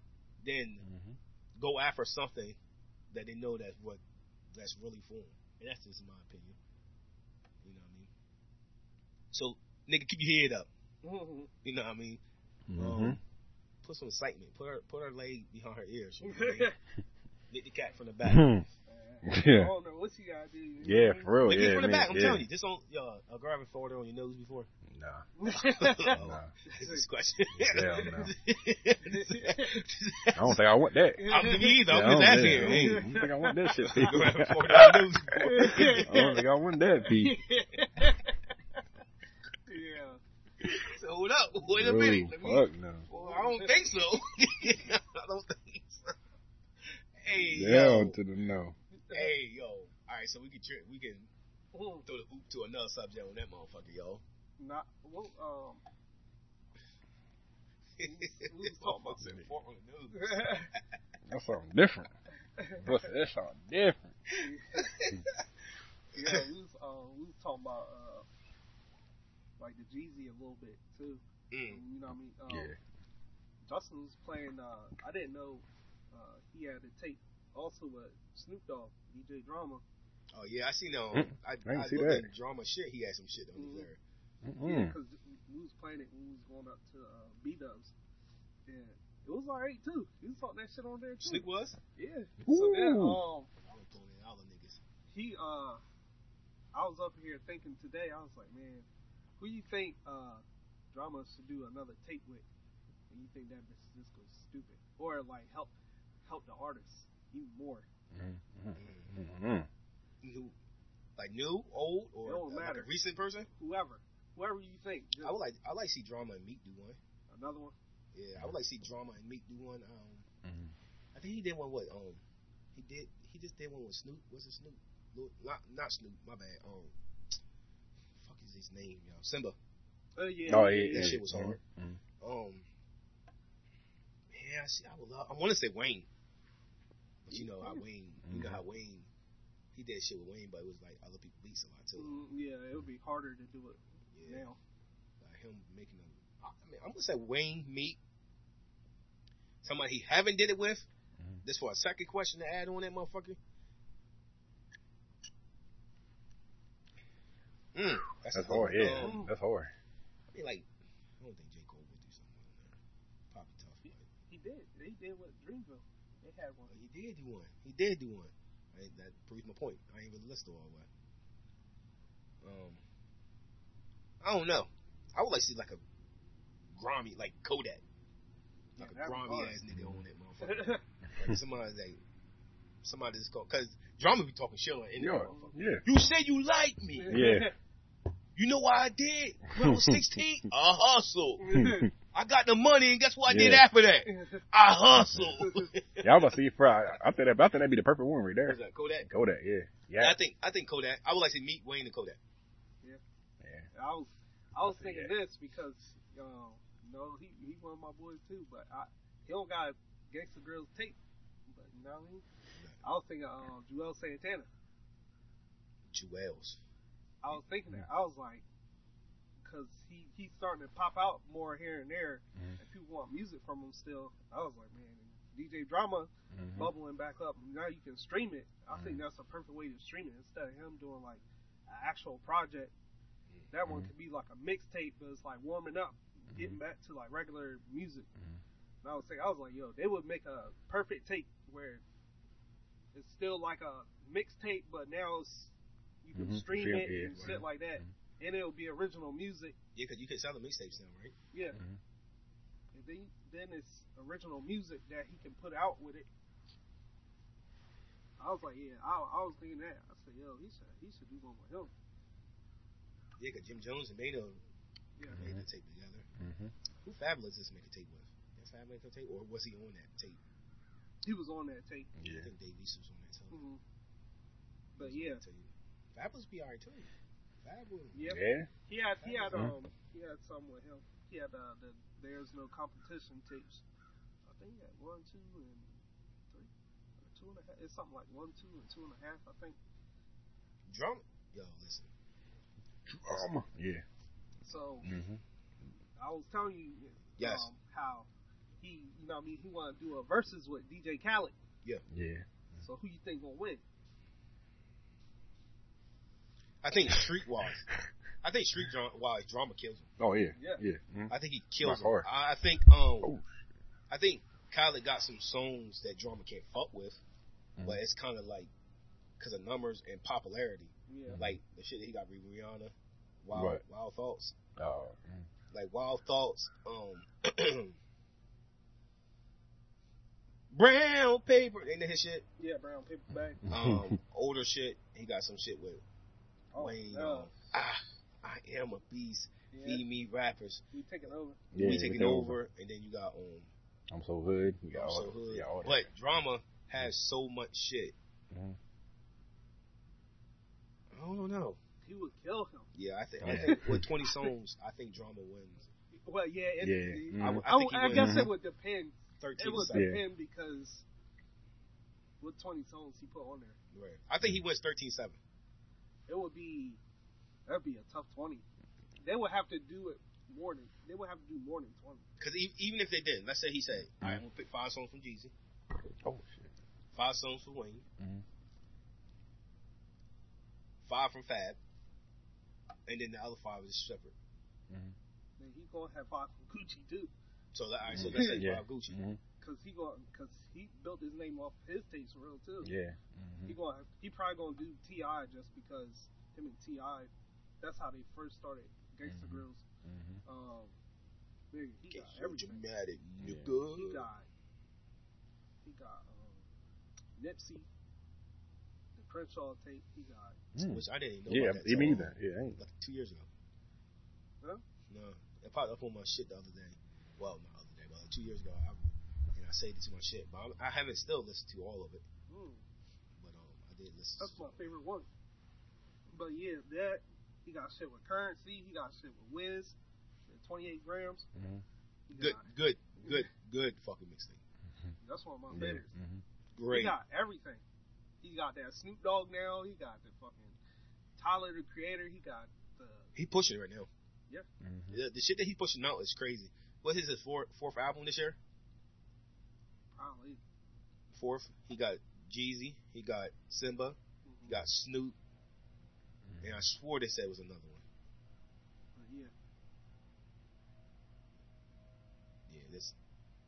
than Mhm. Go after something that they know that's what that's really for them. And that's just my opinion. You know what I mean? So nigga, keep your head up. Mhm. You know what I mean? Mhm. Um, put some excitement. Put her put her leg behind her ears. You know what I mean? Lick the cat from the back. I Yeah. what you gotta do. Yeah, for real. Lick yeah, it from the man, back. I'm yeah. telling you. This on yo, a girl ever farted on your nose before? Nah. mean? Nah. This question. Hell no. I don't think I want that. I'm me either. Yeah, I I'm don't, just asking. yeah, I Hey, don't, I don't think I want that shit. P. Go ahead and fart on your nose before. I don't think I want that, P. yeah. So hold up. Wait a Ooh, minute. Let me, Fuck no. well, I don't think so. I don't think so. Hey, Down yo. to the no. Hey, yo. All right, so we can tri- we can Mhm. throw the oop to another subject on that motherfucker, yo. Not well, um. we was talking about Motherfucker said fart on. That's something different. Pussy, that's something different. yeah, we was um we was talking about uh like the Jeezy a little bit too. Mm. You know what I mean? Um, Yeah. Justin was playing. Uh, I didn't know uh, he had a tape also with Snoop Dogg, DJ Drama. Oh yeah, I seen um, Mm, I, I can I see that. drama shit. He had some shit on Mhm. there. Yeah, Mm. because we was playing it when we was going up to uh, B Dubs, and it was alright too. He was talking that shit on there too. Snoop was. Yeah. So then, um, I was pulling in all the niggas. he uh, I was up here thinking today. I was like, man, who you think uh, Drama should do another tape with? And you think that this this goes stupid, or like help help the artists even more? Mm-hmm. New, like new, old, or It don't uh, like a recent person. Whoever. whoever you think. Just I would like I like to see Drama and Meek do one. another one. Yeah, I would like to see Drama and Meek do one. Um, Mhm. I think he did one with um, he did he just did one with Snoop. What's his Snoop? Lil, not not Snoop. My bad. Um, fuck is his name, y'all? Simba. Uh, yeah, Oh, yeah. That yeah, shit was hard. Mhm. Um, yeah, I see. I would love. I want to say Wayne, but you know how Wayne. You know Mhm. how Wayne. He did shit with Wayne, but it was like other people beats a lot too. Mm, yeah, it would be harder to do it Yeah, now. like him making them. I I mean, I'm gonna say Wayne meet Somebody he haven't did it with. Mhm. This for a second question to add on that motherfucker. Mm, That's a good hard. Yeah, Um, that's hard. I mean, like, I don't think J Cole would do something like that. Probably tough. But He did. They did with Dreamville. They had one. He did do one. He did do one. I, that proves my point. I ain't really listened to all that. Um, I don't know. I would like to see like a Grammy, like Kodak, like Yeah, a that'd be grimy hard. ass nigga on that motherfucker. like somebody like somebody that's called because drama be talking shit on any Yeah, motherfucker. yeah, You said you like me. Yeah. You know why I did when I was 16? I hustle. I got the money, and guess what I did after that? I hustled. yeah. I was about to see for I, I think that, I think that'd be the perfect one right there. Who's that? Kodak. Kodak, yeah, Yeah. yeah, I think I think Kodak. I would like to meet Wayne and Kodak. Yeah, was I was I see thinking that. this because um, you know he he one of my boys too, but I he don't got Gangsta Grillz tape. But you know what I mean? I was thinking um, Juelz Santana. Juelz. I was thinking that. I was like, because he he's starting to pop out more here and there, Mhm. and people want music from him still. I was like, man, DJ Drama Mhm. bubbling back up. Now you can stream it. I think that's a perfect way to stream it instead of him doing like an actual project. That one Mhm. could be like a mixtape, but it's like warming up, getting back to like regular music. Mhm. And I was saying, I was like, yo, they would make a perfect tape where it's still like a mixtape, but now it's you can stream it and shit like that. And it'll be original music. Yeah, cause you can sell the mixtapes now, right? Yeah. Mhm. And then, then it's original music that he can put out with it. I was like, yeah, I, I was thinking that. I said, yo, he should he should do one with him. Yeah, cause Jim Jones and Maino Yeah. made the tape together. Mhm. Who Fabolous just make a tape with? Did Fabolous make a tape, or was he on that tape? He was on that tape. I Yeah. think Dave East was on that too. hmm But yeah, was on that tape. Fabolous be alright too. Fabolous. yeah, Yeah. he had he had Mhm. um he had some with him. He had uh, the There's No Competition tapes. I think he had one, two, and three, or two and a half. It's something like one, two, and two and a half. I think. Drum. Yo, listen. Um, yeah. So Mhm. I was telling you, Yes. um, how he, you know, what I mean, he want to do a versus with DJ Khaled. Yeah. Yeah. So who you think gonna win? I think streetwise. I think street wise drama kills him. Oh yeah. Yeah. Yeah. Mhm. I think he kills By him. far. I, I think um Oh. I think Khaled got some songs that drama can't fuck with, Mhm. but it's kind of like because of numbers and popularity. Yeah. Like the shit that he got with Rihanna, Wild Right. Wild Thoughts, Oh. mhm. like Wild Thoughts, um, Brown Paper, ain't that his shit? Yeah, brown paper bag. Um, older shit, he got some shit with Wayne. yeah. Um, ah, I am a beast. yeah. Feed me rappers. We taking over. Yeah, we taking we over, and then you got um, I'm so hood. You got I'm all so hood. yeah, all. But drama has so much shit. Mhm. I don't know. He would kill him. Yeah, I think I think with 20 songs, I think drama wins. Well, yeah. It, Yeah. it- I. I think he I, wins guess it would depend. 13 It would to seven. depend because with 20 songs he put on there. Right. I think he wins 13-7. It would be that'd be a tough 20. They would have to do it more than they would have to do more than 20. Because even if they didn't, let's say he said, "All right, I'm gonna pick five songs from Jeezy, Oh shit. five songs from Wayne, Mhm. five from Fab, and then the other five is separate." Mhm. Then he gonna have five from Gucci too, So, that, all right, so let's say Yeah. five Gucci. Mhm. Cause he going cause he built his name off his tapes for real too. Yeah. He Mhm. going he probably gonna do Ti just because him and Ti, that's how they first started Gangsta Mhm. Grillz. Mhm. Um, nigga, he Get got so everything. dramatic, Yeah. nigga. He got he got um, Nipsey, the Crenshaw tape. He got Mm. Which I didn't even know Yeah, about that me till, either. Yeah, ain't. Like two years ago. Huh? No, it popped up on my shit the other day. Well, not the other day, but like two years ago. I, and I saved it to my shit, but I, I haven't still listened to all of it. Mm, But um, I did listen. that's my favorite one. But yeah, that he got shit with Curren$y. He got shit with Wiz. 28 grams. Mhm. Good, got- good, good, good fucking mixtape. That's one of my Yeah. favorites. mhm. Great. He got everything. He got that Snoop Dogg now. He got the fucking Tyler the Creator. He got the He pushing right now. Mhm. The, the shit that he's pushing out is crazy. What is his fourth fourth album this year? Probably. Fourth. He got Jeezy. He got Symba. He got Snoop. Mm-hmm. And I swore they said it was another one. But yeah, Yeah, this.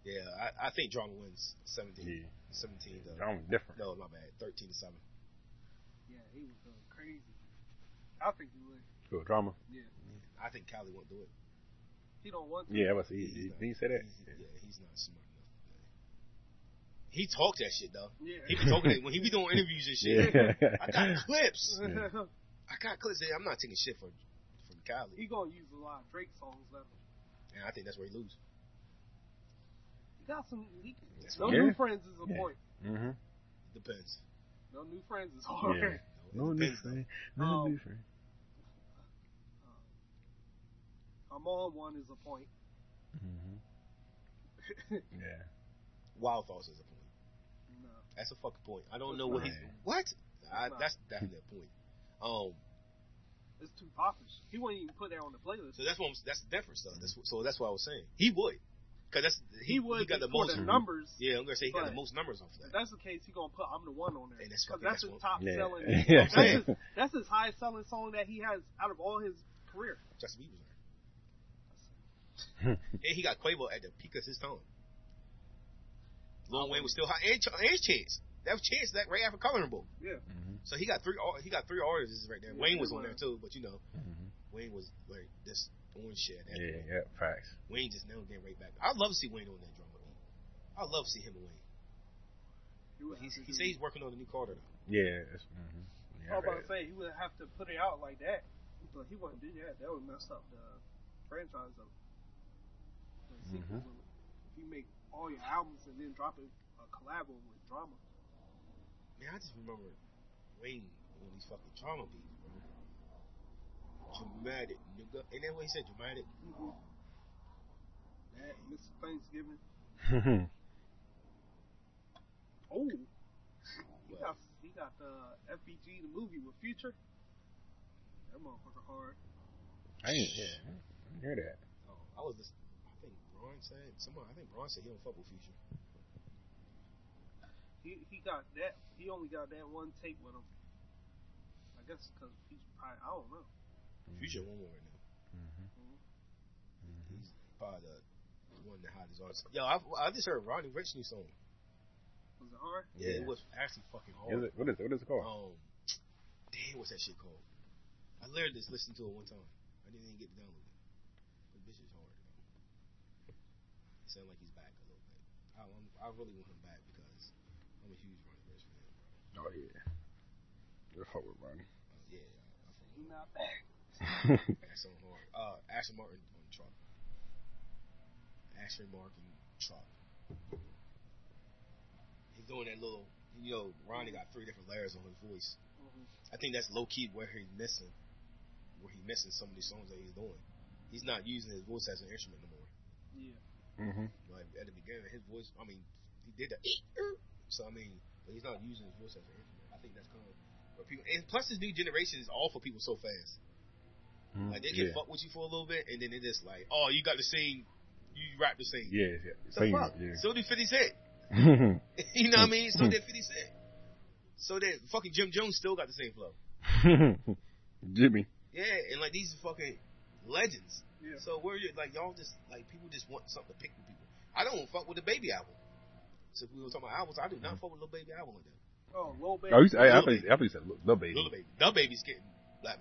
Yeah, I, I think Drama wins 17. Yeah. 17 though. I'm different. No, my bad. 13 to 7. yeah, he was going crazy. I think he would. Cool drama. Yeah. I think Cali won't do it. He don't want to. Yeah, I was. He, He's he, not- did he say that? he's- yeah, he's not smart enough. to do it. He talked that shit though. Yeah. He be talking that when he be doing interviews and shit. Yeah. I got clips. Yeah. I got clips. I'm not taking shit from from Cali, he gonna use a lot of Drake songs though. and I think that's where he lose. He got some. He, no Yeah. new friends is a Yeah. point. Mhm. depends. No new friends is hard. Yeah. No it new depends, though. friend. No Um, new friend. I'm on one is a point. Mhm. Yeah. Wild thoughts is a point. No. That's a fucking point. I don't It's know what not. he's what. I, that's definitely a point. Um, It's too popish. He wouldn't even put that on the playlist. so that's what I'm, that's the difference though. That's what- so that's what I was saying. He would, cause that's he, he would He got the most. the numbers. Yeah, I'm gonna say he got the most numbers off If that. that's the case, he gonna put "I'm the One" on there. And that's 'Cause fucking- that's that's his what- top Yeah. selling. Yeah. That's, his, that's his highest selling song that he has out of all his career. Justin Bieber's there. And he got Quavo at the peak of his time. Lil Wayne was still hot, and, and Chance. That was Chance that right after Coloring Book. Yeah. Mhm. So he got three. ar- He got three artists right there. Yeah, Wayne was on there too, but you know, Mhm. Wayne was like this doing shit. Yeah. point. Yeah. Facts. Wayne just now getting right back. I'd love to see Wayne on that drama beat. I'd love to see him and Wayne. He, would he's, he to said he's working on the new Carter though. Yeah. It's, mhm. I Yeah. I was about to say he would have to put it out like that, but he wouldn't do that. That would mess up the franchise of the sequels. Mhm. If you make all your albums and then dropping a, a collab with drama, Man, I just remember waiting on these fucking drama beats, bro. Dramatic, nigga. Ain't that what he said? Dramatic. Mm-hmm. that Mr. Thanksgiving. Oh, he got he got the FBG the movie with Future. That motherfucker hard. I ain't. Yeah. I didn't hear that. Oh, I was just. I think Braun said someone. I think Braun said he don't fuck with Future. He he got that. He only got that one tape with him. I guess because he's probably I don't know. Future one more right now. Mhm. He's probably the one that hottest artist. Yo, I, I just heard Roddy Ricch new song. Was it hard? Yeah, Yeah. it was actually fucking Is hard. it, what is it? What is it called? Um, damn, what's that shit called? I literally just listened to it one time. I didn't even get to download it. But this is hard. Though. It sounds like he's back a little bit. I, I'm, I really want him back because I'm a huge Roddy Ricch fan, bro. Oh yeah. Good fuck with Roddy. Uh, yeah, I, I fuck He with not back. That's song hard. Uh, Aston Martin on Truck. Aston Martin Truck. He's doing that little, you know, Roddy got three different layers on his voice. Mhm. I think that's low key where he's missing, where he's missing some of these songs that he's doing. He's not using his voice as an instrument no more. Yeah. Mhm. Like at the beginning, his voice, I mean, he did that. So I mean, but he's not using his voice as an instrument. I think that's kind of where people. And plus, this new generation is all for people so fast. Mhm. Like they can yeah. fuck with you for a little bit, and then they just like, oh, you got the same, you rap the same. Yeah. Yeah. The Same. fuck? Yeah. So did Fifty Cent. You know what I mean? So did Fifty Cent. So that fucking Jim Jones still got the same flow. Jimmy. Yeah, and like these fucking legends. Yeah. So where you like y'all just like people just want something to pick with people. I don't fuck with the baby album. So if we were talking about albums, I do not mm-hmm. fuck with Lil Baby album like that. Oh, Lil Baby. Oh, you, I, I, Lil think, Baby. I think you said Lil Baby. Lil Baby, the baby's getting black.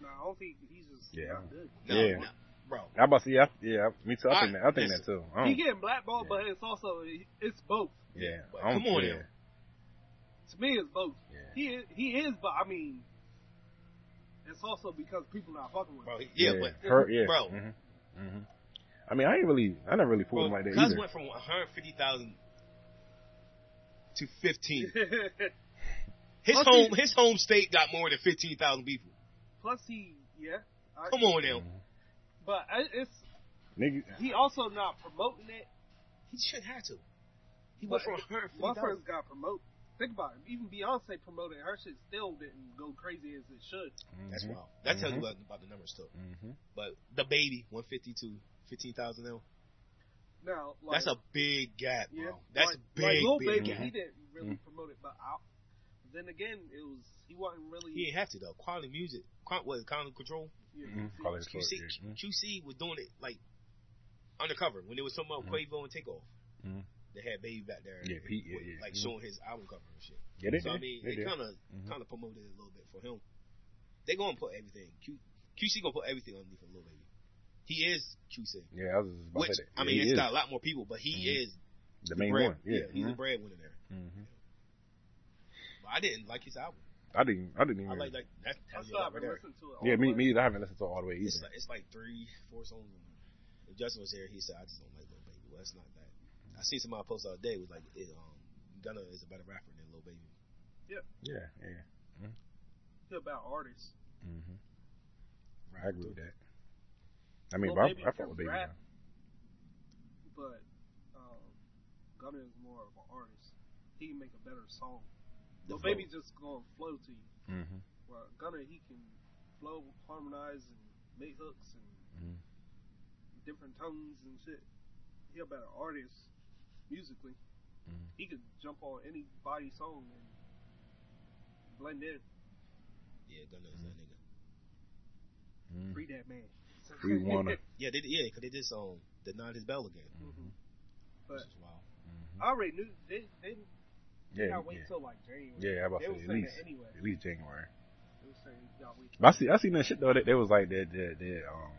nah, I don't think he's just Yeah. not good. No, Yeah. no, bro. I about to say, yeah, yeah, me too. I think I- that, I think listen. that too. I He getting blackballed, Yeah. but it's also it's both. yeah, But come on yeah. To me, it's both. yeah. He is, he is, but I mean, It's also because people not fucking with bro. him. Yeah, but her, yeah, bro. hmm hmm I mean, I ain't really, I never really fooled him bro, like that Cuz either. went from 150,000 to 15. His Plus home, he- his home state got more than 15,000 people. Plus he, yeah. I, Come on now, But I- it's Nigga, he also not promoting it. he shouldn't have to. He went from 150,000. Motherfuckers got promote. Think about it. Even Beyonce promoted her shit still didn't go crazy as it should. That's Mhm. wild. That tells you Mhm. about, about the numbers too. Mhm. But the baby, 152, 15,000 now. Now, like, That's a big gap, bro. That's like, big, like Lil big Baby, gap. he didn't really Mm. promote it, but out. Then again, it was he wasn't really. He didn't have to though. Quality music, Qual- what quality control. yeah, Mhm. see, Quality QC, control, yeah. QC was doing it like undercover when there was something about. Quavo and Takeoff. They had Baby back there, Yeah, Pete, yeah, with, yeah. like showing his album cover and shit. Yeah, they so I mean, They they kind of Mhm. kind of promoted it a little bit for him. They gonna put everything. Q, QC gonna put everything underneath a little baby. He is QC, Yeah, I was just about which to say that. I mean, he it's is got a lot more people, but he Mhm. is the main bread, one. Yeah, he's mhm. a breadwinner there. Mhm. But I didn't like his album. I didn't, I didn't even. I like that. That I still haven't right there. listened to it. all yeah, the me, way. me. I haven't listened to it all the way It's like, it's like three, four songs. If Justin was here, he said, "I just don't like Lil Baby." Well, that's not that. I seen somebody post the other day was like, it, um, Gunna is a better rapper than Lil Baby. Yeah, yeah. Yeah. It's about artists. hmm I agree with that. I mean, but Baby I, I fuck with Baby rap. now. but um, Gunna is more of an artist. He can make a better song. The Lil flow. Baby just gonna flow to you. Mm-hmm. Well, Gunna he can flow, harmonize, and make hooks and Mhm. different tones and shit. He a better artist musically. Mhm. He could jump on any body song and blend in. Yeah, Gunna is that nigga. Mhm. Free that man. Free wanna. Yeah, they, yeah, because they did um, denied his bell again. Mhm. But is wild. Mhm. I already knew they they they Yeah, gotta wait yeah. till like January. Yeah, I'm about to was say at least, that anyway. at least January. They was saying y'all wait. But I see, I seen that shit though. That there was like that, that, that, um,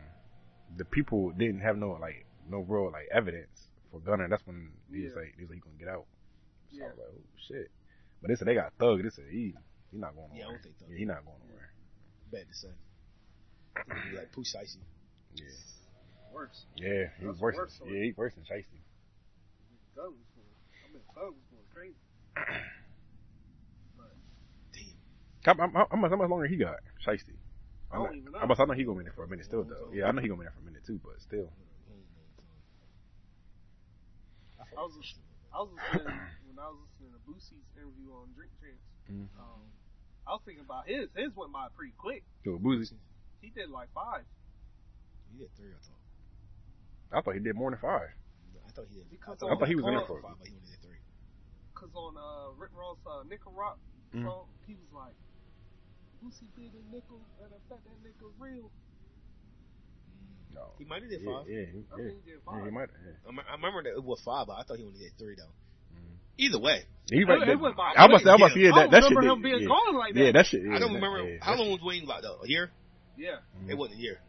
the people didn't have no like no real like evidence for Gunna. That's when he was like, he was like, he gonna get out. So I was like, oh shit. But they said they got thug. They said he, he not going nowhere. Yeah, I don't think Thug. Yeah, he not going nowhere. Bad to say. I think he'd be like Pooh Shiesty. Yeah, Worse. yeah, he was worse. worse Than, for yeah, he worse than Shiesty. Thug was going. I mean, Thug was going crazy. But Damn. How, how, how much how much longer he got? Shiesty. I I'm don't not- even know. I must. I know he gonna be there for a minute still though. Yeah, I know he gonna be there for a minute too, but still. I was just, I was listening when I was listening to Boosie's interview on Drink Champs. Mhm. Um, I was thinking about his. His went by pretty quick. So Boosie, He did like five. He did three, I thought. I thought he did more than five. I thought he did. Because I thought he was in on- there for- five, but he only did three. Cause on uh, Rick Ross uh, Nickel Rock Mhm. song, he was like, Boosie did a nickel, and I bet that nickel real. No. He might have did Yeah, five. yeah, he- I yeah. think he did Yeah, he might. Yeah. I remember that it was five, but I thought he only did three though. Mhm. Either way, He right It- there. it went by I must say, I must quick, say, yeah, I that, that don't shit. remember him did- being yeah. gone like that. Yeah, that shit. Yeah, I don't that- remember yeah, how that long was Wayne like though. A year? Yeah, shit- It wasn't a year.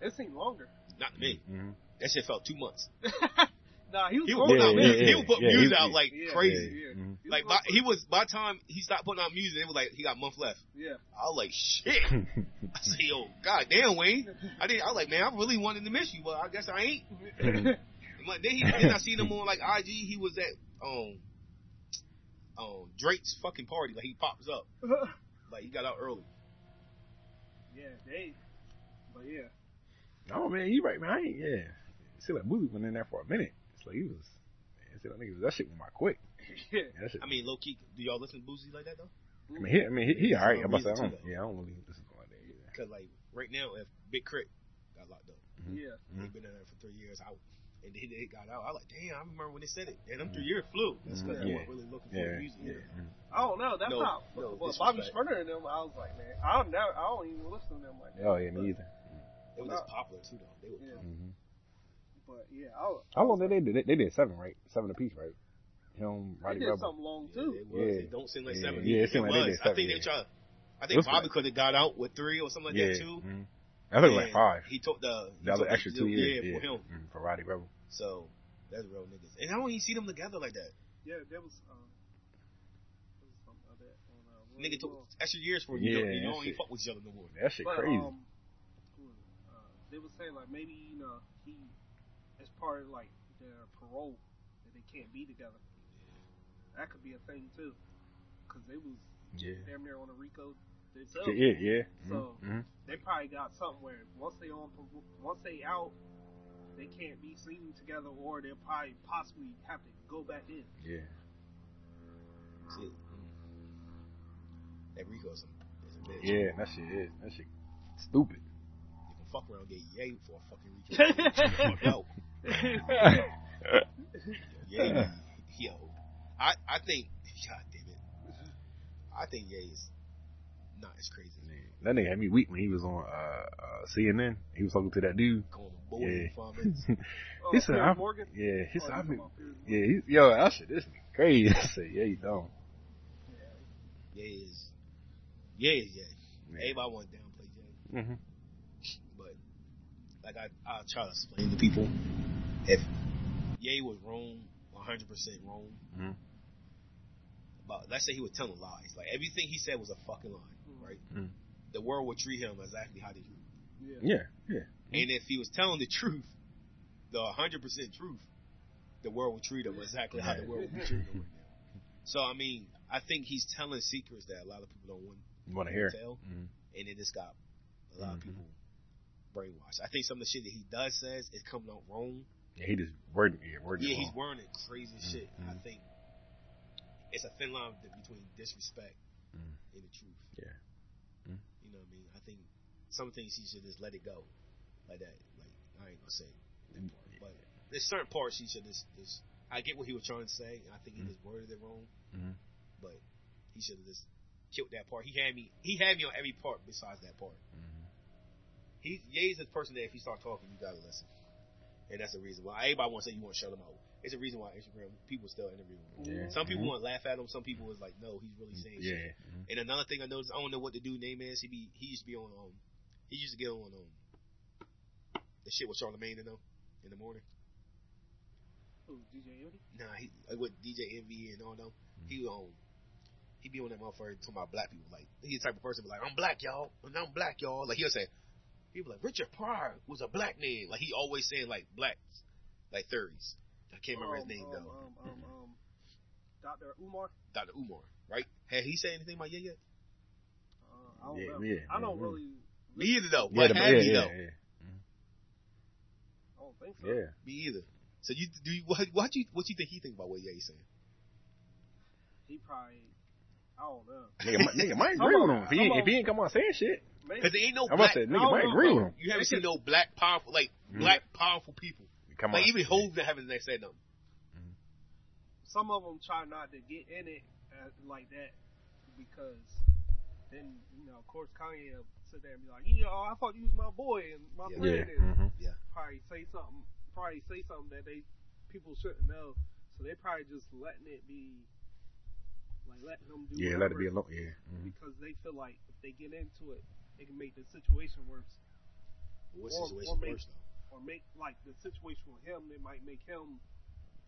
it seemed longer. Not to me. Mhm. That shit felt two months. nah, he was He was putting Yeah, out yeah, music. yeah, he was putting yeah, music he- out like Yeah. crazy. Yeah. He was Like going by, he was by the time he stopped putting out music, it was like he got a month left. Yeah. I was like, shit. I said, yo, god damn, Wayne. I did. I was like, man, I really wanted to miss you, but I guess I ain't. But then, he, then I seen him on like IG. He was at um um Drake's fucking party. Like he pops up. Like he got out early. yeah, they. But yeah, Oh man, you right, man. I ain't. Yeah. See, like Boosie went in there for a minute. It's like he was. Man, see, that nigga, that shit went by quick. yeah. Yeah, shit. I mean, low key, do y'all listen to Boosie like that though? I mean, he, I mean, he, he alright. I'm about to say, I don't, yeah, I don't really listen to him like that either. Cause like right now, if Big Crit got locked up, mm-hmm. yeah. Mm-hmm. he been in there for three years out, and then he got out. I was like, damn, I remember when they said it. And them mm-hmm. three years flew. That's because they Yeah. weren't really looking for Yeah, music. yeah. either. I don't know. That's No, not. no well, Bobby disrespect. Springer and them, I was like, man, I don't know. I don't even listen to them like that. Oh yeah, me either. They were just uh, popular too, though. They were Yeah. popular. hmm But yeah, I, was- How long did they do? They, they did seven, right? Seven apiece, right? Him, they Rowdy did Rebel. something long Yeah, too. it was. Yeah. It don't seem like Yeah, seven. yeah, it seemed like they was. did I think seven, they yeah. tried. I think was Bobby like- could have got out with three or something like yeah. that too. mhm. I think it was like five. He took the he The other took extra the- two yeah, years. for him. mhm, for Rowdy Rebel. So that's real niggas. And I don't even see them together like that. Yeah, there was. Um, there was something like that on uh, nigga took extra years for you. Yeah, you that don't even shit. fuck with each other no more. That shit But, crazy. um, uh, they were saying like maybe you know he, as part of like their parole, that they can't be together. That could be a thing too, because they was yeah. damn near on a Rico themselves. Yeah, yeah. So- mm-hmm. They probably got something where once they on once they out, they can't be seen together, or they'll probably possibly have to go back in. yeah. See, that Rico is a, is a bitch. Yeah, that shit is. That shit stupid. You can fuck around and get yay for a fucking Rico. fuck out. Yay, yo. I, I think, God damn it. I think Yay is not as crazy. That nigga had me weak when he was on uh, uh, CNN. He was talking to that dude. Going to boy Yeah. Oh, he said, I'm, Morgan. yeah, he Oh, said, you I talking mean, about Piers yeah, he, yo, I said, this nigga crazy. I said, yeah, you don't. Yay is, Yay is Yeah. Everybody want to downplay Yay. Mm-hmm. But, like I, I'll try to explain to people, if Yay was wrong, 100% wrong, Mhm. about, let's say he was telling lies. Like, everything he said was a fucking lie, right? Mhm. The world would treat him exactly how they treat. Yeah. Yeah, yeah. And if he was telling the truth, the 100% truth, the world would treat him exactly how the world would be treating him right now. So, I mean, I think he's telling secrets that a lot of people don't want You want to to hear? tell, Mhm. and it just got a lot of Mhm. people brainwashed. I think some of the shit that he does says is coming out wrong. Yeah, he just wording, yeah, wording Yeah, he's wording crazy shit. And I think it's a thin line between disrespect Mhm. and the truth. Yeah. You know what I mean? I think some things he should just let it go, like that. Like I ain't gonna say that part, but there's certain parts he should just. just I get what he was trying to say. and I think he Mhm. just worded it wrong, Mhm. but he should have just killed that part. He had me. He had me on every part besides that part. Mhm. He Ye's the person that if he start talking, you gotta listen, and that's the reason why everybody want to say you want to shut him out. It's a reason why Instagram people still interview him. Yeah. Some people Mhm. want to laugh at him. Some people is like, no, he's really saying shit. Yeah. Mhm. And another thing I noticed, I don't know what the dude name is. He be he used to be on um he used to get on um the shit with Charlamagne you know in the morning. Who, DJ Envy? Nah, he like, with DJ Envy and all them. He um he be on that motherfucker talking about black people. Like he's the type of person be like, I'm black, y'all, and I'm black, y'all. Like he'll say, people like Richard Pryor was a black man. Like he always saying like blacks, like thirties. I can't remember his Um, name um, though. Um, um, um, Dr. Umar. Dr. Umar, right? Had he said anything about yeah yet? Uh, I don't Yeah, know. yeah, I don't yeah. really. Me either though. Yeah, but the, had yeah, he though? yeah, I don't think so. yeah. Me either. So you do you what what you what you think he think about what Ye's saying? He probably. I don't know. Nigga, nigga might Come agree with on, him if he, ain't- come if he ain't come out saying shit. Maybe. Because there ain't no I'm black. about to say, I nigga don't agree bro. with him. You haven't seen no black powerful like Mhm. black powerful people. Come Like on. even Hov that haven't said nothing. Some of them try not to get in it uh, like that because then, you know, of course, Kanye will sit there and be like, you know, I thought you was my boy and my Yeah. friend, Yeah. and Mm-hmm. probably say something, probably say something that they people shouldn't know. So they probably just letting it be, like letting them do. Yeah, let it be whatever alone. Yeah. Mhm. because they feel like if they get into it, it can make the situation worse, What Or- situation or make- worse though? or make like the situation with him. It might make him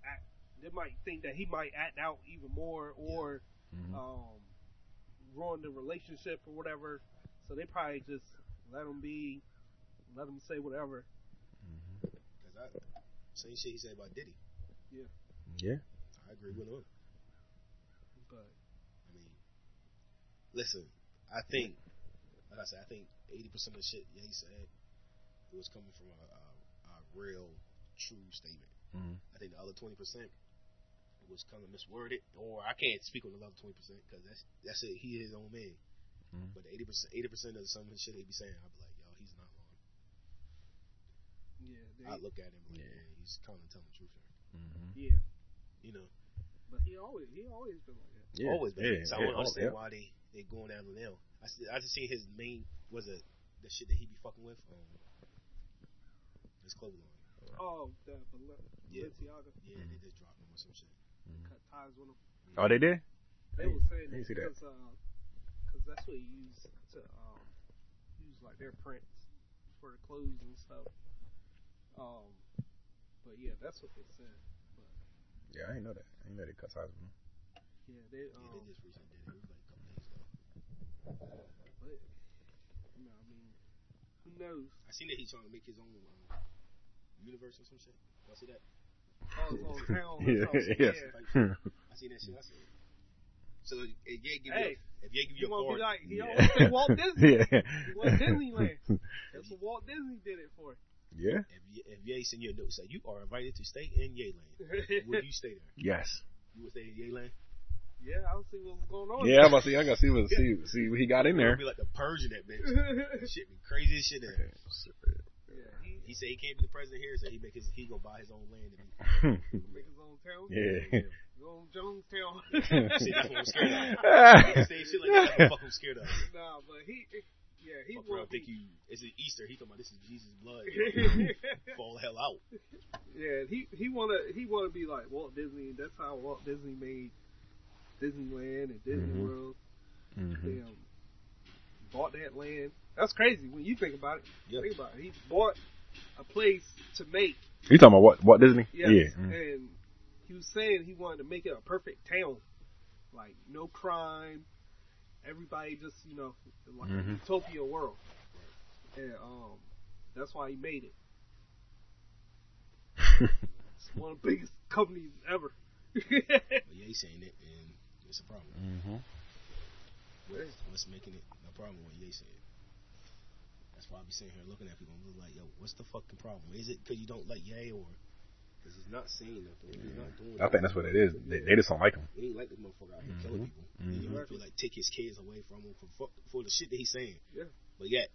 act. They might think that he might act out even more, or Mhm. um, ruin the relationship or whatever. So they probably just let him be, let him say whatever. Because I same shit he said about Diddy. Yeah. Yeah. I agree with him. But I mean, listen, I think, like I said, I think eighty percent of the shit yeah, he said it was coming from a, a, a real, true statement. Mhm. I think the other twenty percent was kind of misworded, or I can't speak on the other twenty percent because that's that's it. He is his own man. Mhm. But eighty percent, eighty percent of some of the shit they be saying, I'd be like, yo, he's not lying. yeah, they, I look at him like, Yeah. yeah, he's kind of telling the truth here. Mhm. yeah. You know, But he always he always been like that. Yeah. always been. Yeah. so I yeah. don't Oh, understand yeah. why they they going down the nail. I see, I just seen his main was it the shit that he be fucking with. Um, his clothing line. Oh, the Bal- Yeah. Balenciaga Yeah, they just dropped him or some shit. cut ties with him. Oh, they did? They Hey, were saying I didn't that. because uh, cause that's what he used to um, use like their prints for the clothes and stuff. Um, but yeah, that's what they said. But Yeah, I didn't know that. I didn't know they cut ties with him. yeah, they Yeah, um, they just recently did it. It was like a couple days ago. But you know, I mean, who knows? I seen that he's trying to make his own uh, universe or some shit. Y'all see that? Oh, it's on town. Yeah, or I seen that shit. I said. So if Ye give Hey, you, if Ye give You you a want to be like he Yeah. always say Walt Disney. yeah. He went Disneyland. That's what Walt Disney did it for. Yeah. if Ye, if Ye send you a note say you are invited to stay in Yeland, would you stay there? Yes. You would stay in Yeland? Yeah, I'll see what's going on. Yeah, I'm about to see. I gotta see what see see what he got in there. Be like the Persian that bitch. shit be crazy as shit there. yeah, he He said he can't be the president here, so he make his he gonna buy his own land. And make his own town. yeah. Go on Jonestown. See, that's what I'm scared of. Say shit like that, that's what fuck I'm scared of. nah, but he, yeah, he Fuck around, want think you it's an Easter. He talking about this is Jesus' blood. Fall the hell out. yeah, he he wanna he wanna be like Walt Disney. That's how Walt Disney made Disneyland and Disney Mhm. World. Mhm. Damn, bought that land. That's crazy when you think about it. Yeah. Think about it. He bought a place to make. You talking about what? What Disney? Yes, Yeah. Mm. and he was saying he wanted to make it a perfect town, like no crime, everybody just you know like a Mhm. utopia world, and um, that's why he made it. It's one of the biggest companies ever. But yeah, he's saying it, and it's a problem. Mhm. What's, what's making it a problem? What Ye said. That's why I be sitting here looking at people and look like, yo, what's the fucking problem? Is it because you don't like Ye or because he's not saying nothing? He's not doing. I think that's what it is. They, they just don't like him. He ain't like this motherfucker out here killing Mhm. people. And you don't feel like take his kids away from him for fuck- for the shit that he's saying. Yeah. But yet,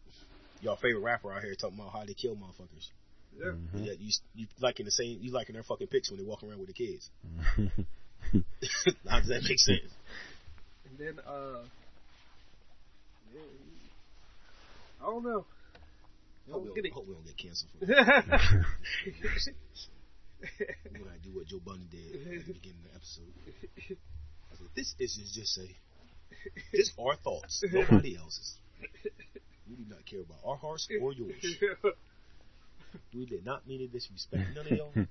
your favorite rapper out here talking about how they kill motherfuckers. yeah. Mm-hmm. But yet you you liking the same you liking their fucking pics when they walk around with the kids. how does that make sense? And then uh, yeah, I don't know. I Hope we get don't, hope we don't get canceled for that. when I do what Joe Bunny did at the beginning of the episode. I said, this is just a, this our thoughts, nobody else's. We do not care about our hearts or yours. We did not mean to disrespect none of y'all.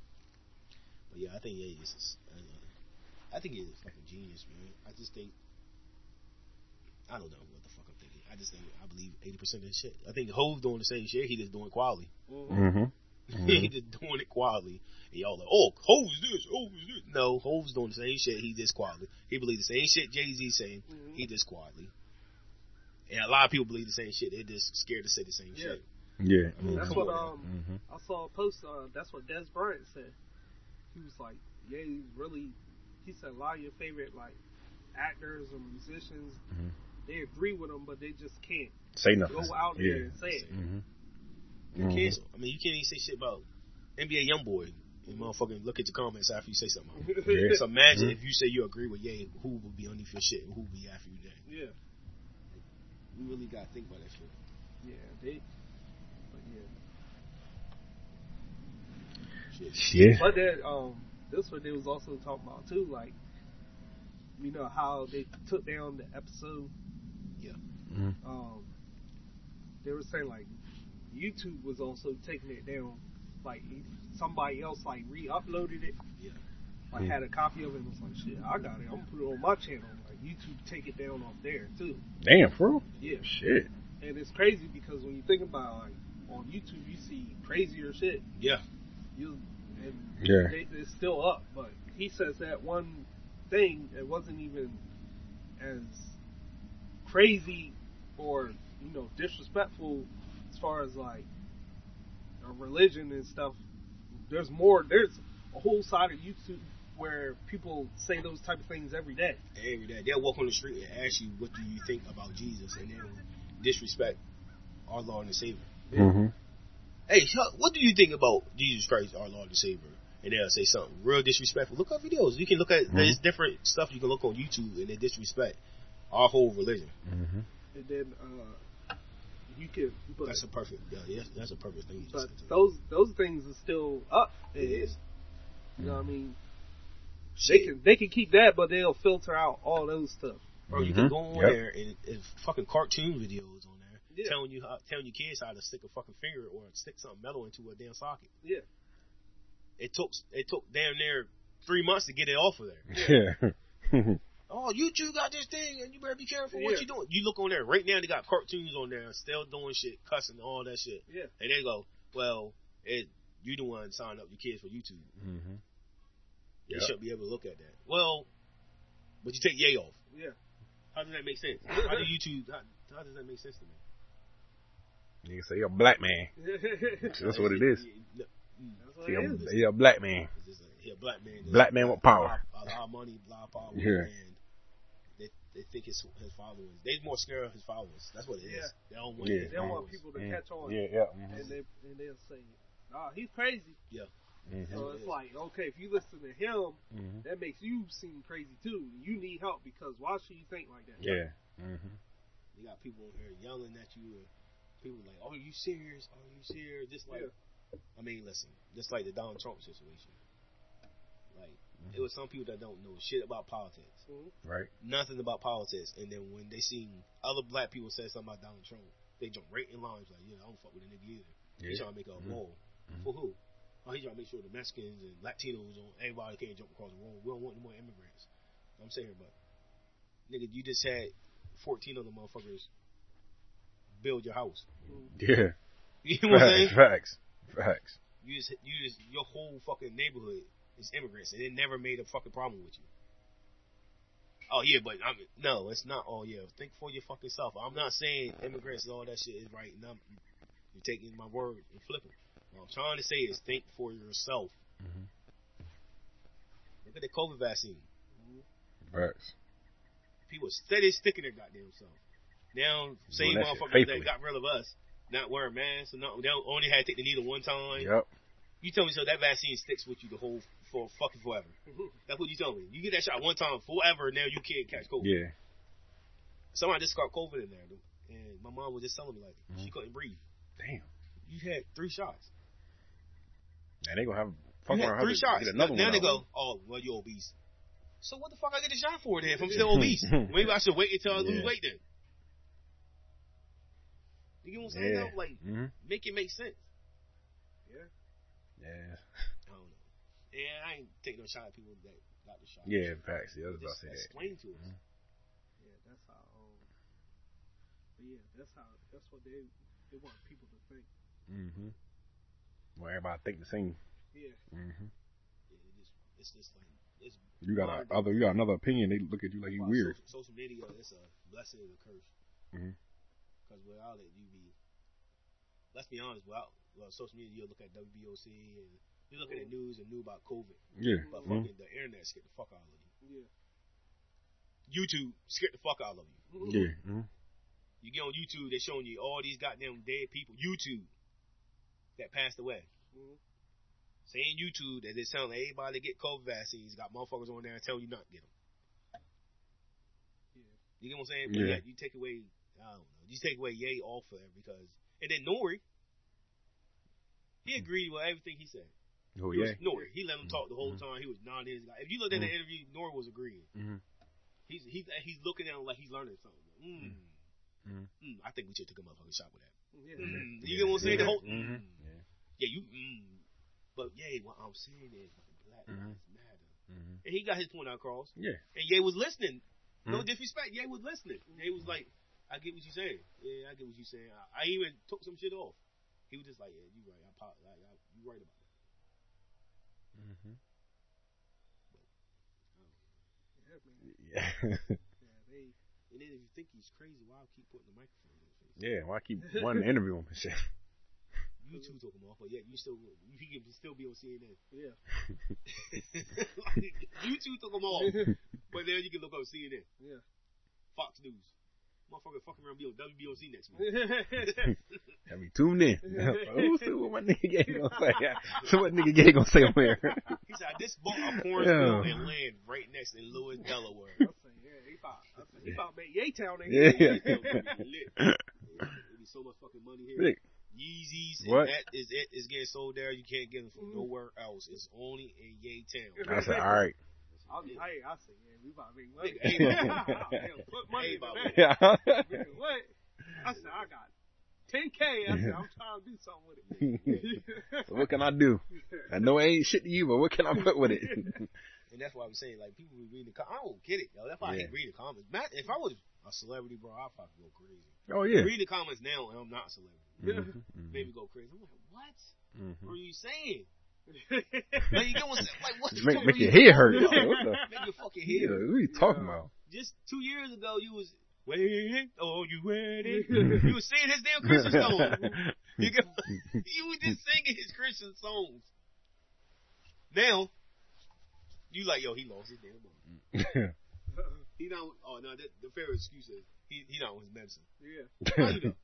But yeah, I think yeah, this is, uh, I think he's is fucking genius, man. I just think, I don't know what the fuck I'm thinking. I just think, I believe 80% of the shit. I think Hov doing the same shit, he just doing quality. Mm-hmm. he just doing it quietly. And y'all like, oh, Hov's this, Hov is this. No, Hov's doing the same shit. He just quietly. He believe the same shit Jay Z saying. Mhm. He just quietly. And a lot of people believe the same shit. They're just scared to say the same Yeah. shit. Yeah. I mean, That's what um Mm-hmm. I saw a post. Uh, that's what Dez Bryant said. He was like, "Yeah, he's really." He said a lot of your favorite like actors or musicians, Mhm. they agree with him, but they just can't Say nothing. go out yeah. there and say it. Mm-hmm. You can't, I mean, you can't even say shit about NBA YoungBoy. You motherfucking look at your comments after you say something. about. Yeah. So imagine Mhm. if you say you agree with Ye, who would be underneath your shit and who would be after you then? yeah, We really gotta think about that shit. yeah, they. But yeah, Shit. Shit. but that um, this what they was also talking about too, like, you know how they took down the episode. Yeah. Mhm. Um, they were saying like YouTube was also taking it down. Like somebody else like re-uploaded it. Yeah. Like had a copy of it and was like, shit, I got it. I'm gonna put it on my channel. Like YouTube take it down off there too. Damn, for real? Yeah. Shit. And it's crazy because when you think about like on YouTube, you see crazier shit. Yeah. You and Yeah. they, it's still up, but he says that one thing it wasn't even as crazy or you know disrespectful as far as like religion and stuff. There's more. There's a whole side of YouTube where people say those type of things every day. Every day. They'll walk on the street and ask you, what do you think about Jesus? And then disrespect our Lord and Savior. Mm-hmm. Hey, what do you think about Jesus Christ, our Lord and Savior? And they'll say something real disrespectful. Look up videos. You can look at, there's different stuff you can look on YouTube and they disrespect our whole religion. Mm-hmm. And then uh, you can, but That's a perfect, yeah, yeah that's a perfect thing. you but said. those those things are still up. It is. You know what I mean? Shit. They can they can keep that, but they'll filter out all those stuff. Bro, you Mhm. can go on Yep. there and, and fucking cartoon videos on there Yeah. telling you how, telling your kids how to stick a fucking finger or stick something metal into a damn socket. Yeah. It took it took damn near three months to get it off of there. Yeah. Oh, YouTube got this thing, and you better be careful Yeah. what you're doing. You look on there right now; they got cartoons on there, still doing shit, cussing, all that shit. Yeah. And they go, "Well, it you the one signing up your kids for YouTube. Mm-hmm. You Yep. shouldn't be able to look at that." Well, but you take yay off. Yeah. How does that make sense? How do YouTube? How, how does that make sense to me? Nigga say you're a black man. That's what it is. Yeah, That's what He it a, he a black man. It's a, he a black man. that's Black man with power. A lot of money, a lot of power. Yeah. And they they think his his followers. They more scared of his followers. That's what it is. Yeah. They don't want Yeah. They don't want people to Mm. catch on. Yeah, yeah. And they and they'll say, "Nah, he's crazy." Mm-hmm. So it's like, okay, if you listen to him, Mm-hmm. that makes you seem crazy too. You need help because why should you think like that? Yeah. Mm-hmm. You got people in here yelling at you. And people like, "Are you serious? Are you serious?" Just like, I mean, listen, just like the Donald Trump situation. Like, it was some people that don't know shit about politics. Mhm. Right. nothing about politics, and then when they see other black people say something about Donald Trump, they jump right in lines like, "Yeah, I don't fuck with a nigga either." He's trying to make a Mhm. wall Mhm. for who? Oh, he's trying to make sure the Mexicans and Latinos and everybody can't jump across the wall. We don't want no more immigrants. I'm saying, but nigga, you just had 14 other motherfuckers build your house. Yeah. You know what I'm saying? Facts. Facts. You just, you just, your whole fucking neighborhood is immigrants, and it never made a fucking problem with you. Oh yeah, but I mean, no, it's not. Oh yeah, think for your fucking self. I'm not saying immigrants and all that shit is right. No, you're taking my word and flipping. What I'm trying to say is think for yourself. Mhm. Look at the COVID vaccine. Facts. People steady sticking their goddamn self. Now, same that shit motherfuckers that got rid of us, not wearing masks, and not, they only had to take the needle one time. Yep. You tell me so that vaccine sticks with you the whole for fucking forever. That's what you tell me. You get that shot one time forever, now you can't catch COVID. Yeah. Somebody just got COVID in there, dude. and my mom was just telling me like Mm-hmm. she couldn't breathe. Damn. You had three shots. And they gonna have fuck You had around three shots. Get another now one they go, oh, well, you're obese. So what the fuck I get a shot for then if I'm still obese? Maybe I should wait until I lose Yeah. weight then. You get what I'm saying? Yeah. though? Like, Mm-hmm. make it make sense. Yeah. Yeah. I don't know. Yeah, I ain't taking no shot at people that got the shot. Yeah. Facts. Yeah, I was about Just to say that. explain to us. Mhm. Yeah, that's how. Um, but yeah, that's how. That's what they they want people to think. Mm-hmm. Well, everybody think the same. Yeah. Mm-hmm. Yeah, it just, it's just like it's You got a other. You got another opinion. They look at you like you Wow, weird. Social, social media, it's a blessing and a curse. Mhm. Because without it, you be. Let's be honest. Without well, social media, you look at WBOC and you look at the news and knew about COVID, Yeah. but Mhm. fucking the internet scared the fuck out of you. Yeah. YouTube scared the fuck out of you. Yeah. Mm-hmm. You get on YouTube, they're showing you all these goddamn dead people. YouTube that passed away. Mhm. Saying YouTube that they're telling everybody to get COVID vaccines, got motherfuckers on there telling you not to get them. Yeah. You get what I'm saying? But Yeah. yeah, you take away, I don't know, you take away Ye off of there because, and then N.O.R.E., he agreed with everything he said. Oh He yeah. N.O.R.E., he let him talk the whole time. He was nodding his guy. If you looked at the interview, N.O.R.E. was agreeing. Mm-hmm. He's he's he's looking at him like he's learning something. Mm. Mhm. Mm, I think we should take a motherfucking shot with that. Yeah. Mm. You get what I'm saying? The whole, Mhm. mm. yeah, you. Mm. But yeah, what I'm saying is Black. Lives Matter, Mm-hmm. and he got his point across. Yeah. And Ye was listening. No disrespect. Ye was listening. Ye was like, I get what you're saying. Yeah, I get what you're saying. I, I even took some shit off. He was just like, yeah, you right. I, apo- I, I you right about that. Mm-hmm. Yeah, man. Yeah. Yeah, they. And then if you think he's crazy, why I keep putting the microphone in his face? yeah. Why keep wanting to interview him and shit? YouTube took him off, but yet you still you can still be on CNN. Yeah. YouTube took him off, but then you can look up CNN, Yeah. Fox News. Motherfucker fucking around be on WBOC next yeah. week. Have me tuned in. oh, see what my nigga Gay gonna say. See what nigga Gay gonna say on there. He said, this bought a porn Yeah. film and land right next in Lewes, Delaware. I say, yeah, he about, I say, he about make Yay Town. ain't Yeah. he? Lit. There'd be so much fucking money here. Rick, Yeezys, What? and that is it. Is getting sold there. You can't get them from mm-hmm. nowhere else. It's only in Yay Town. I said, all right. I, hey, I say, yeah, we about to make money. Hey, Put money in Bob. that. Yeah. What? I said, I got 10K. I said, I'm trying to do something with it. so what can I do? I know it ain't shit to you, but what can I put with it? And that's why I'm saying, like, people be reading the com- I don't get it, yo. That's why I hate reading the comments. Matt, if I was a celebrity, bro, I'd fucking go crazy. oh yeah. Reading the comments now, and I'm not a celebrity. Mhm, mhm, Made me go crazy. I'm like, what? mhm. What are you saying? like, you get what I'm saying? Like, what the Make, fuck make your head hurt. doing? What the? Make your fucking head hurt. what are you talking about? Just two years ago, you was waiting. Oh, you ready? you was singing his damn Christian song. You, get, you was just singing his Christian songs. Now, you like, yo, he lost his damn mind. He not. Oh no, that, the fair excuse is he he not on his medicine. yeah. How you know?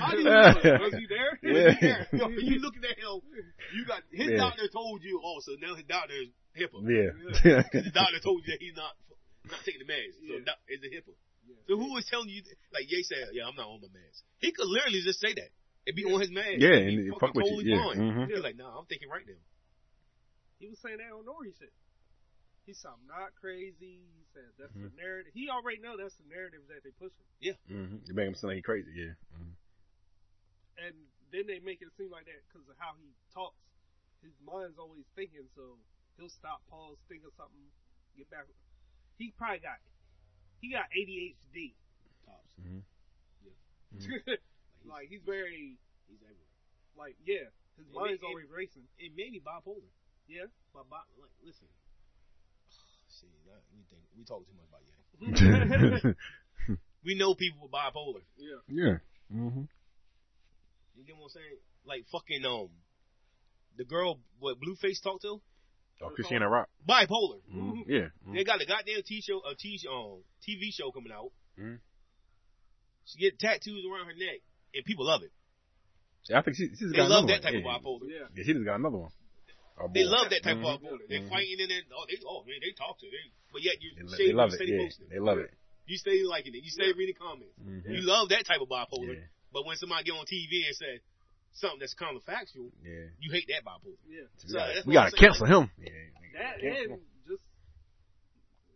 How do you know? Was he there? Yeah. Yo, you looking at him? You got his Yeah. doctor told you. Oh, so now his doctor is HIPAA. yeah. The doctor told you that he's not not taking the meds. So Yeah. doc, is it HIPAA? Yeah. So who was telling you? Like Ye said, yeah, I'm not on my meds. He could literally just say that and be on his meds. Yeah, and and fuck fucking with totally you. Yeah. fine. Mhm. He's like, no, I'm thinking right now. He was saying that on N.O.R.E shit. He said, I'm not crazy. He said, that's the Mm-hmm. narrative. He already know that's the narrative that they pushing. Mhm. You make him sound like he crazy. Yeah. Mhm. And then they make it seem like that because of how he talks. His mind's always thinking, so he'll stop, pause, think of something, get back. He probably got, he got ADHD. Tops. Mhm. like, he's very, He's everywhere. like, yeah, his It mind's may- it- always racing. It may be bipolar. Yeah. But bi- like, listen. See, that, we think we talk too much about Ye. We know people with bipolar. yeah. yeah. Mm-hmm. You get what I'm saying? Like fucking um, the girl what Blueface talked to Oh, Chrisean Rock. bipolar. Mhm. Yeah. They got a goddamn T show, a T um TV show coming out. Mhm. She get tattoos around her neck, and people love it. Yeah, I think she, she's They got love another that type one. of bipolar. Yeah. Yeah, she just got another one. They boy. love that type Mhm. of bipolar. They're Mhm. fighting and then oh they oh man they talk to they but yet you They, stay, they love you it. stay Yeah, posting. they love it. You stay liking it. You stay reading comments. Mhm. You love that type of bipolar. Yeah. But when somebody get on TV and say something that's counterfactual, Yeah. you hate that bipolar. Yeah. We So gotta, that's we gotta I'm cancel him. Yeah. That and just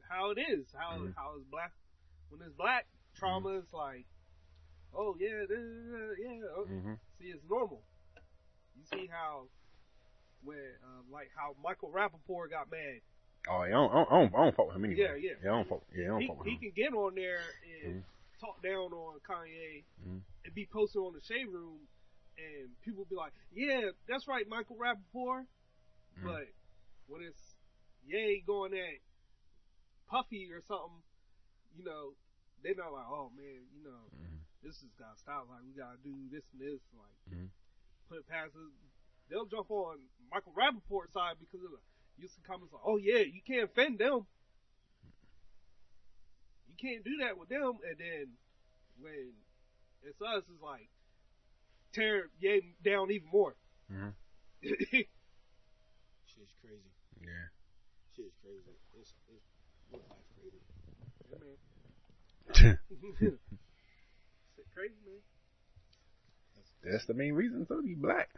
how it is, how Mhm. how it's black. When it's black, trauma is like, oh yeah, this, is- yeah. oh. hmm See, it's normal. You see how when uh, like how Michael Rapaport got mad. Oh, yeah, I don't, I don't, I don't, fuck with him anyway. Yeah, yeah. Yeah, I don't fuck. Yeah, I don't He, fuck with he him. can get on there and Mhm. talk down on Kanye Mhm. and be posted on the shade room, and people be like, yeah, that's right, Michael Rapaport. Mhm. But when it's Ye going at Puffy or something, you know, they're not like, oh man, you know, Mhm. this has got to stop. Like we gotta do this and this. Like Mhm. put us. They'll jump on Michael Rapaport's side because of the use some comments like, oh yeah, you can't offend them. You can't do that with them. And then when it's us, it's like tear Ye down even more. Mhm. Shit's crazy. Yeah. Shit's crazy. It's, it's what life crazy. Yeah, man. Shit crazy, man. That's the main reason. So he black.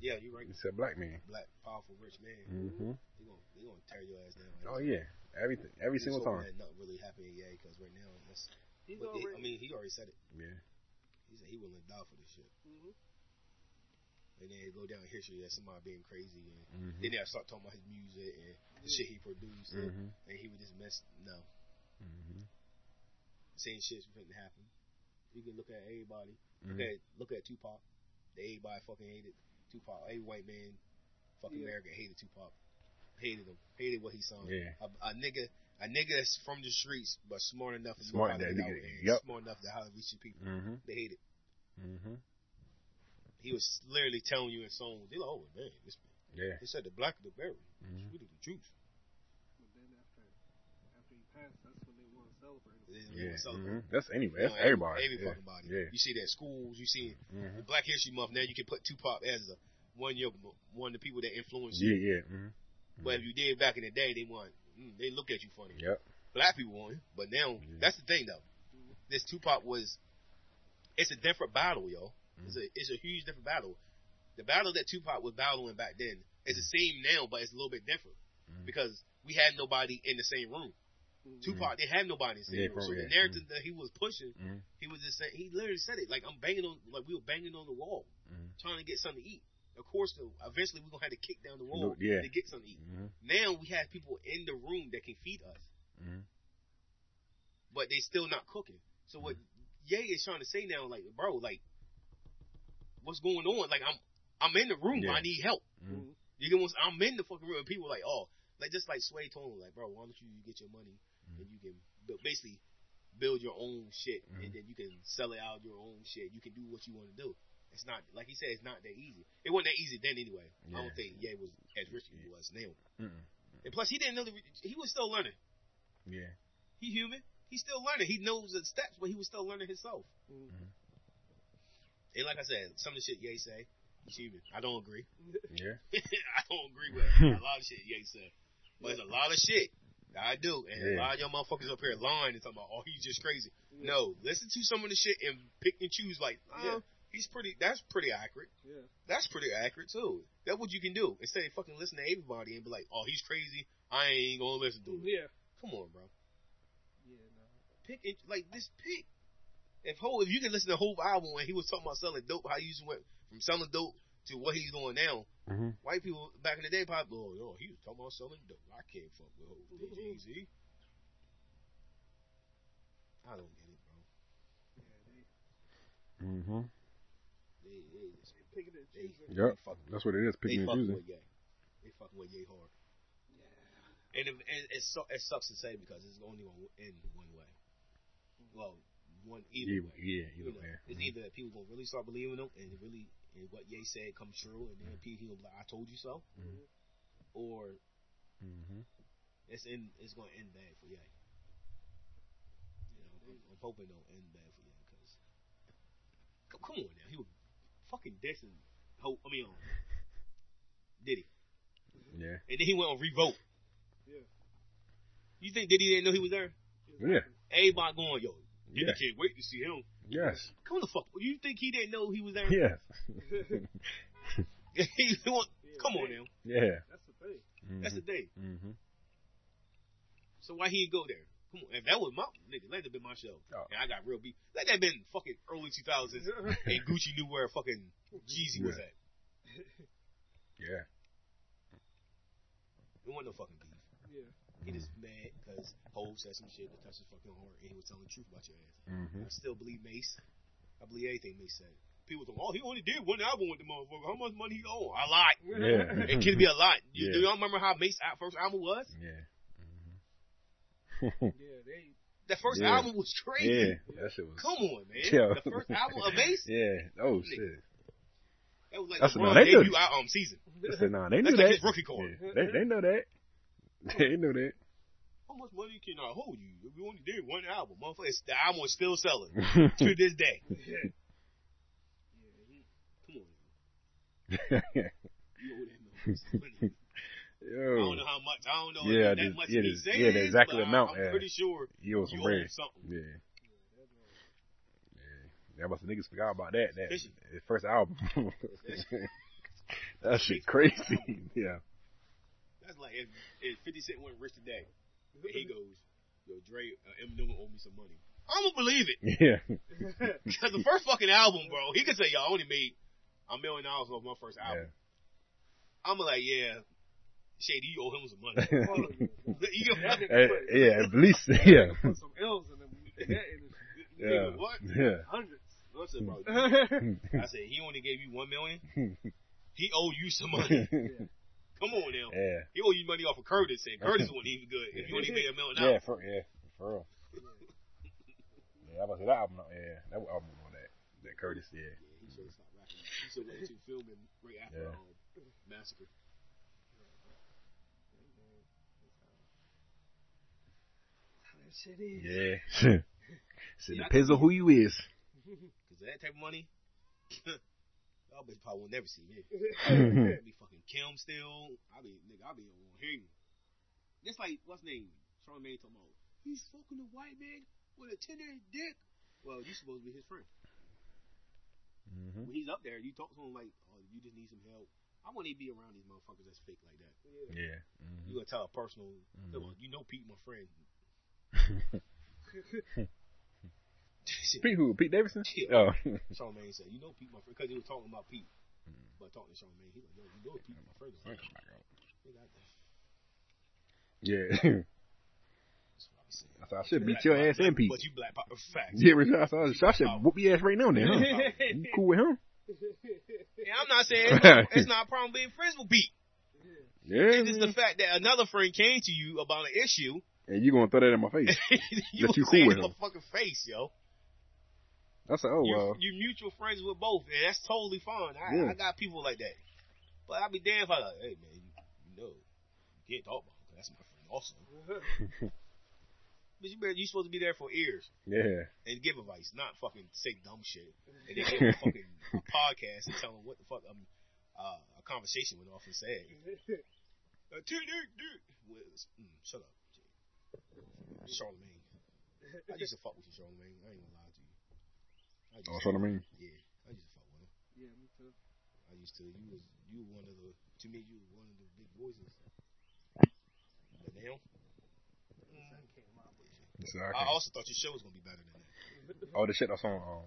Yeah, you're right. He said black man. Black, powerful, rich man. Mm-hmm. They gonna they gonna tear your ass down. Oh yeah. Everything. Every single Let's time. That nothing really happening, yeah, because right now that's. He's but he- already. I mean, he already said it. Yeah. He said he willing to die for this shit. Mhm. And then go down history as somebody being crazy, and Mm-hmm. then they start talking about his music and the shit he produced, and, Mm-hmm. and he would just mess. No, Mm-hmm. same shit's finna happen. You can look at everybody. Look Mhm. at look at Tupac. Everybody fucking hated Tupac. Every white man, fucking Yeah. America hated Tupac. Hated him. Hated what he sung. Yeah. A, a nigga, a nigga that's from the streets, but smart enough to Smart know how to that get out nigga- and yep. smart enough to how to reach the people. Mm-hmm. They hate it. Mm-hmm. He was literally telling you in songs. They like, oh man, this, man. Yeah. they said the black of the berry. Mhm. We did the juice. But then after after he passed, that's when they want to celebrate him. They didn't Yeah. Mm-hmm. That's anyway. You That's know, everybody. Every yeah. fucking body. Yeah. You see that schools. You see Mm-hmm. the Black History Month. Now you can put Tupac as a, one of your one of the people that influenced Yeah. you. Yeah. Mm-hmm. But if you did back in the day, they want mm, they look at you funny. Yep. Black people want but now that's the thing though. This Tupac was, it's a different battle, yo. It's Mm-hmm. a it's a huge different battle. The battle that Tupac was battling back then is the same now, but it's a little bit different because we had nobody in the same room. Mm-hmm. Tupac didn't have nobody in the Yeah, So the narrative that he was pushing, Mhm. he was just saying, he literally said it. Like, I'm banging on, like, we were banging on the wall, Mhm. trying to get something to eat. Of course, eventually we're going to have to kick down the wall Yeah. to get something to eat. Mm-hmm. Now we have people in the room that can feed us, mm-hmm. but they still not cooking. So what Ye is trying to say now, like, bro, like, what's going on? Like, I'm, I'm in the room, Yeah. I need help. You get what I'm in the fucking room, and people are like, oh, like just like Sway told him, like, bro, why don't you get your money and you can basically build your own shit, and Mhm. then you can sell it out your own shit. You can do what you want to do. It's not like he said, it's not that easy. It wasn't that easy then anyway. I don't think Ye was as rich as he was now. Mm-mm. And plus, he didn't know the, he was still learning. Yeah. He human. He's still learning. He knows the steps, but he was still learning himself. Mhm. And like I said, some of the shit Ye say, he's human. I don't agree. Yeah. I don't agree with a lot of shit Ye said. But there's a lot of shit I do. And a lot of y'all motherfuckers up here lying and talking about, oh, he's just crazy. No, listen to some of the shit and pick and choose like, uh, Yeah. he's pretty, that's pretty accurate. Yeah. That's pretty accurate too. That's what you can do. Instead of fucking listen to everybody and be like, oh, he's crazy. I ain't gonna listen to him. Yeah. Come on, bro. Yeah. No. Pick it, like this pick. If whole, if you can listen to the whole album and he was talking about selling dope, how he used to went from selling dope to what he's doing now, Mm-hmm. White people back in the day probably, oh, yo, he was talking about selling dope. I can't fuck with Hov Jay Z. I don't get it, bro. Yeah. They, Mm-hmm. They, they, just- they picking and choosing. Yep. fucking, That's what it is. they Picking and fucking choosing. with Ye. They fucking with Ye hard. And, it, and it, su- it sucks to say because it's only going to end one way. Well, one either Yeah. way. Yeah. You Either know, way. it's either that people gonna really start believing them and really and what Ye said comes true, and then people gonna be like, "I told you so," Mhm. or Mm-hmm. it's in it's gonna end bad for Ye. You know, I'm, I'm hoping it'll end bad for Ye because come, come on now, he was fucking dissing. Hope I mean, um, Diddy, Yeah. and then he went on revolt. Yeah. You think Diddy didn't know he was there? Yeah. Everybody going, yo, Diddy Yeah. can't wait to see him. Yes. Come the fuck. You think he didn't know he was there? Yes. He want- Yeah, come on now. Yeah. That's the thing. That's the thing. Mm-hmm. So why he didn't go there? Come on, if that was my nigga, let that been my show. Oh. And I got real beef. Let that been fucking early 2000s, and Gucci knew where fucking Jeezy was at. Yeah. It wasn't no fucking beef. Yeah. He just mad because Hov said some shit that touched his fucking heart, and he was telling the truth about your ass. Mm-hmm. I still believe Mase. I believe everything Mase said. People think, oh, he only did one album with the motherfucker. How much money he owe? A lot. Yeah. It could be a lot. You, Yeah. Do y'all remember how Mase's first album was? Yeah. Yeah. They. That first Yeah. album was crazy. yeah. That shit was. Come on, man. Yeah. The first album of Mase? Yeah. Oh shit. That was like That's- LeBron's no, they debut knew- al- um, season. I said, nah, they That's knew like that. his rookie card. Yeah. They, they know that. They knew that. How much money can I hold you? We only did one album. Motherfucker, the album is still selling to this day. Yeah. Come on. You that money. I don't know how much. I don't know Yeah, that the- much yeah, he the- yeah, the exact amount, I'm yeah. pretty sure you owe you some bread. something. Yeah. Yeah. That must have niggas forgot about that. That his first album. that shit crazy. yeah. That's like if, if 50 Cent went rich today, and he goes, "Yo, Dre, uh, Eminem owe me some money." I'm gonna believe it Yeah. because the first fucking album, bro, he could say, "Yo, I only made a million dollars off my first album." I'm like, "Yeah, Shady, you owe him some money." you get That what? nigga put- yeah, at least yeah. Put some L's in them. in that industry. Yeah. Nigga, what? Yeah. Hundreds. I said, bro. I said he only gave you one million. He owe you some money. Come on now. yeah. He owe you money off of Curtis, and Curtis wasn't even good. If you only made a million Yeah, dollars, for yeah, for real. Yeah, I was say that album. Yeah, that album on that. That Curtis. Yeah. yeah, he should have stopped rapping. He should have went to filming right after Yeah. um, Massacre. That shit is. Yeah. so Yeah, I depends on who you is. Cause that type of money, y'all bitch probably will never see me. yeah. I be fucking Kim still. I be nigga. I be on him. Just like what's his name? Charlamagne talking about. He's fucking a white man with a tender dick. Well, you supposed to be his friend. hmm When he's up there, you talk to him like, oh, you just need some help. I wouldn't even be around these motherfuckers that's fake like that. Yeah. hmm You gonna tell a personal, Mhm. you know, Pete, my friend. Pete who? Pete Davidson? Yeah. Oh. Charlamagne said, "You know Pete, my friend," because he was talking about Pete, mm-hmm. but talking to Charlamagne, he like, "Yo, you know Pete, my friend." Nigga, I- yeah. That's what I was saying. I should beat your ass and Pete. But you black power facts. Yeah, I, said, I should whoop your ass right now then, huh? You cool with him? Yeah, I'm not saying it's not, it's not a problem being friends with Pete. Yeah. It's just the fact that another friend came to you about an issue. And you're gonna throw that in my face. you That you cool with in him. my fucking face, yo. I said, oh you, well. you mutual friends with both, and that's totally fine. I, Yeah. I got people like that. But I'd be damned if I like, hey man, you, you know, you can't talk about. 'cause That's my friend also. But you better, you supposed to be there for ears Yeah. and give advice, not fucking say dumb shit. And then give a fucking podcast and tell them what the fuck um, uh, a conversation went off and said. Uh, dude, dude, dude. Well, mm, shut up, Charlamagne. I used to fuck with you, Charlamagne. I ain't gonna lie. I used Oh, to- so I mean, Yeah, I used to fuck with him. yeah, me too. I used to. You was you were one of the to me you were one of the big voices. But now, this is our I also thought your show was gonna be better than that. oh, the shit that's on um,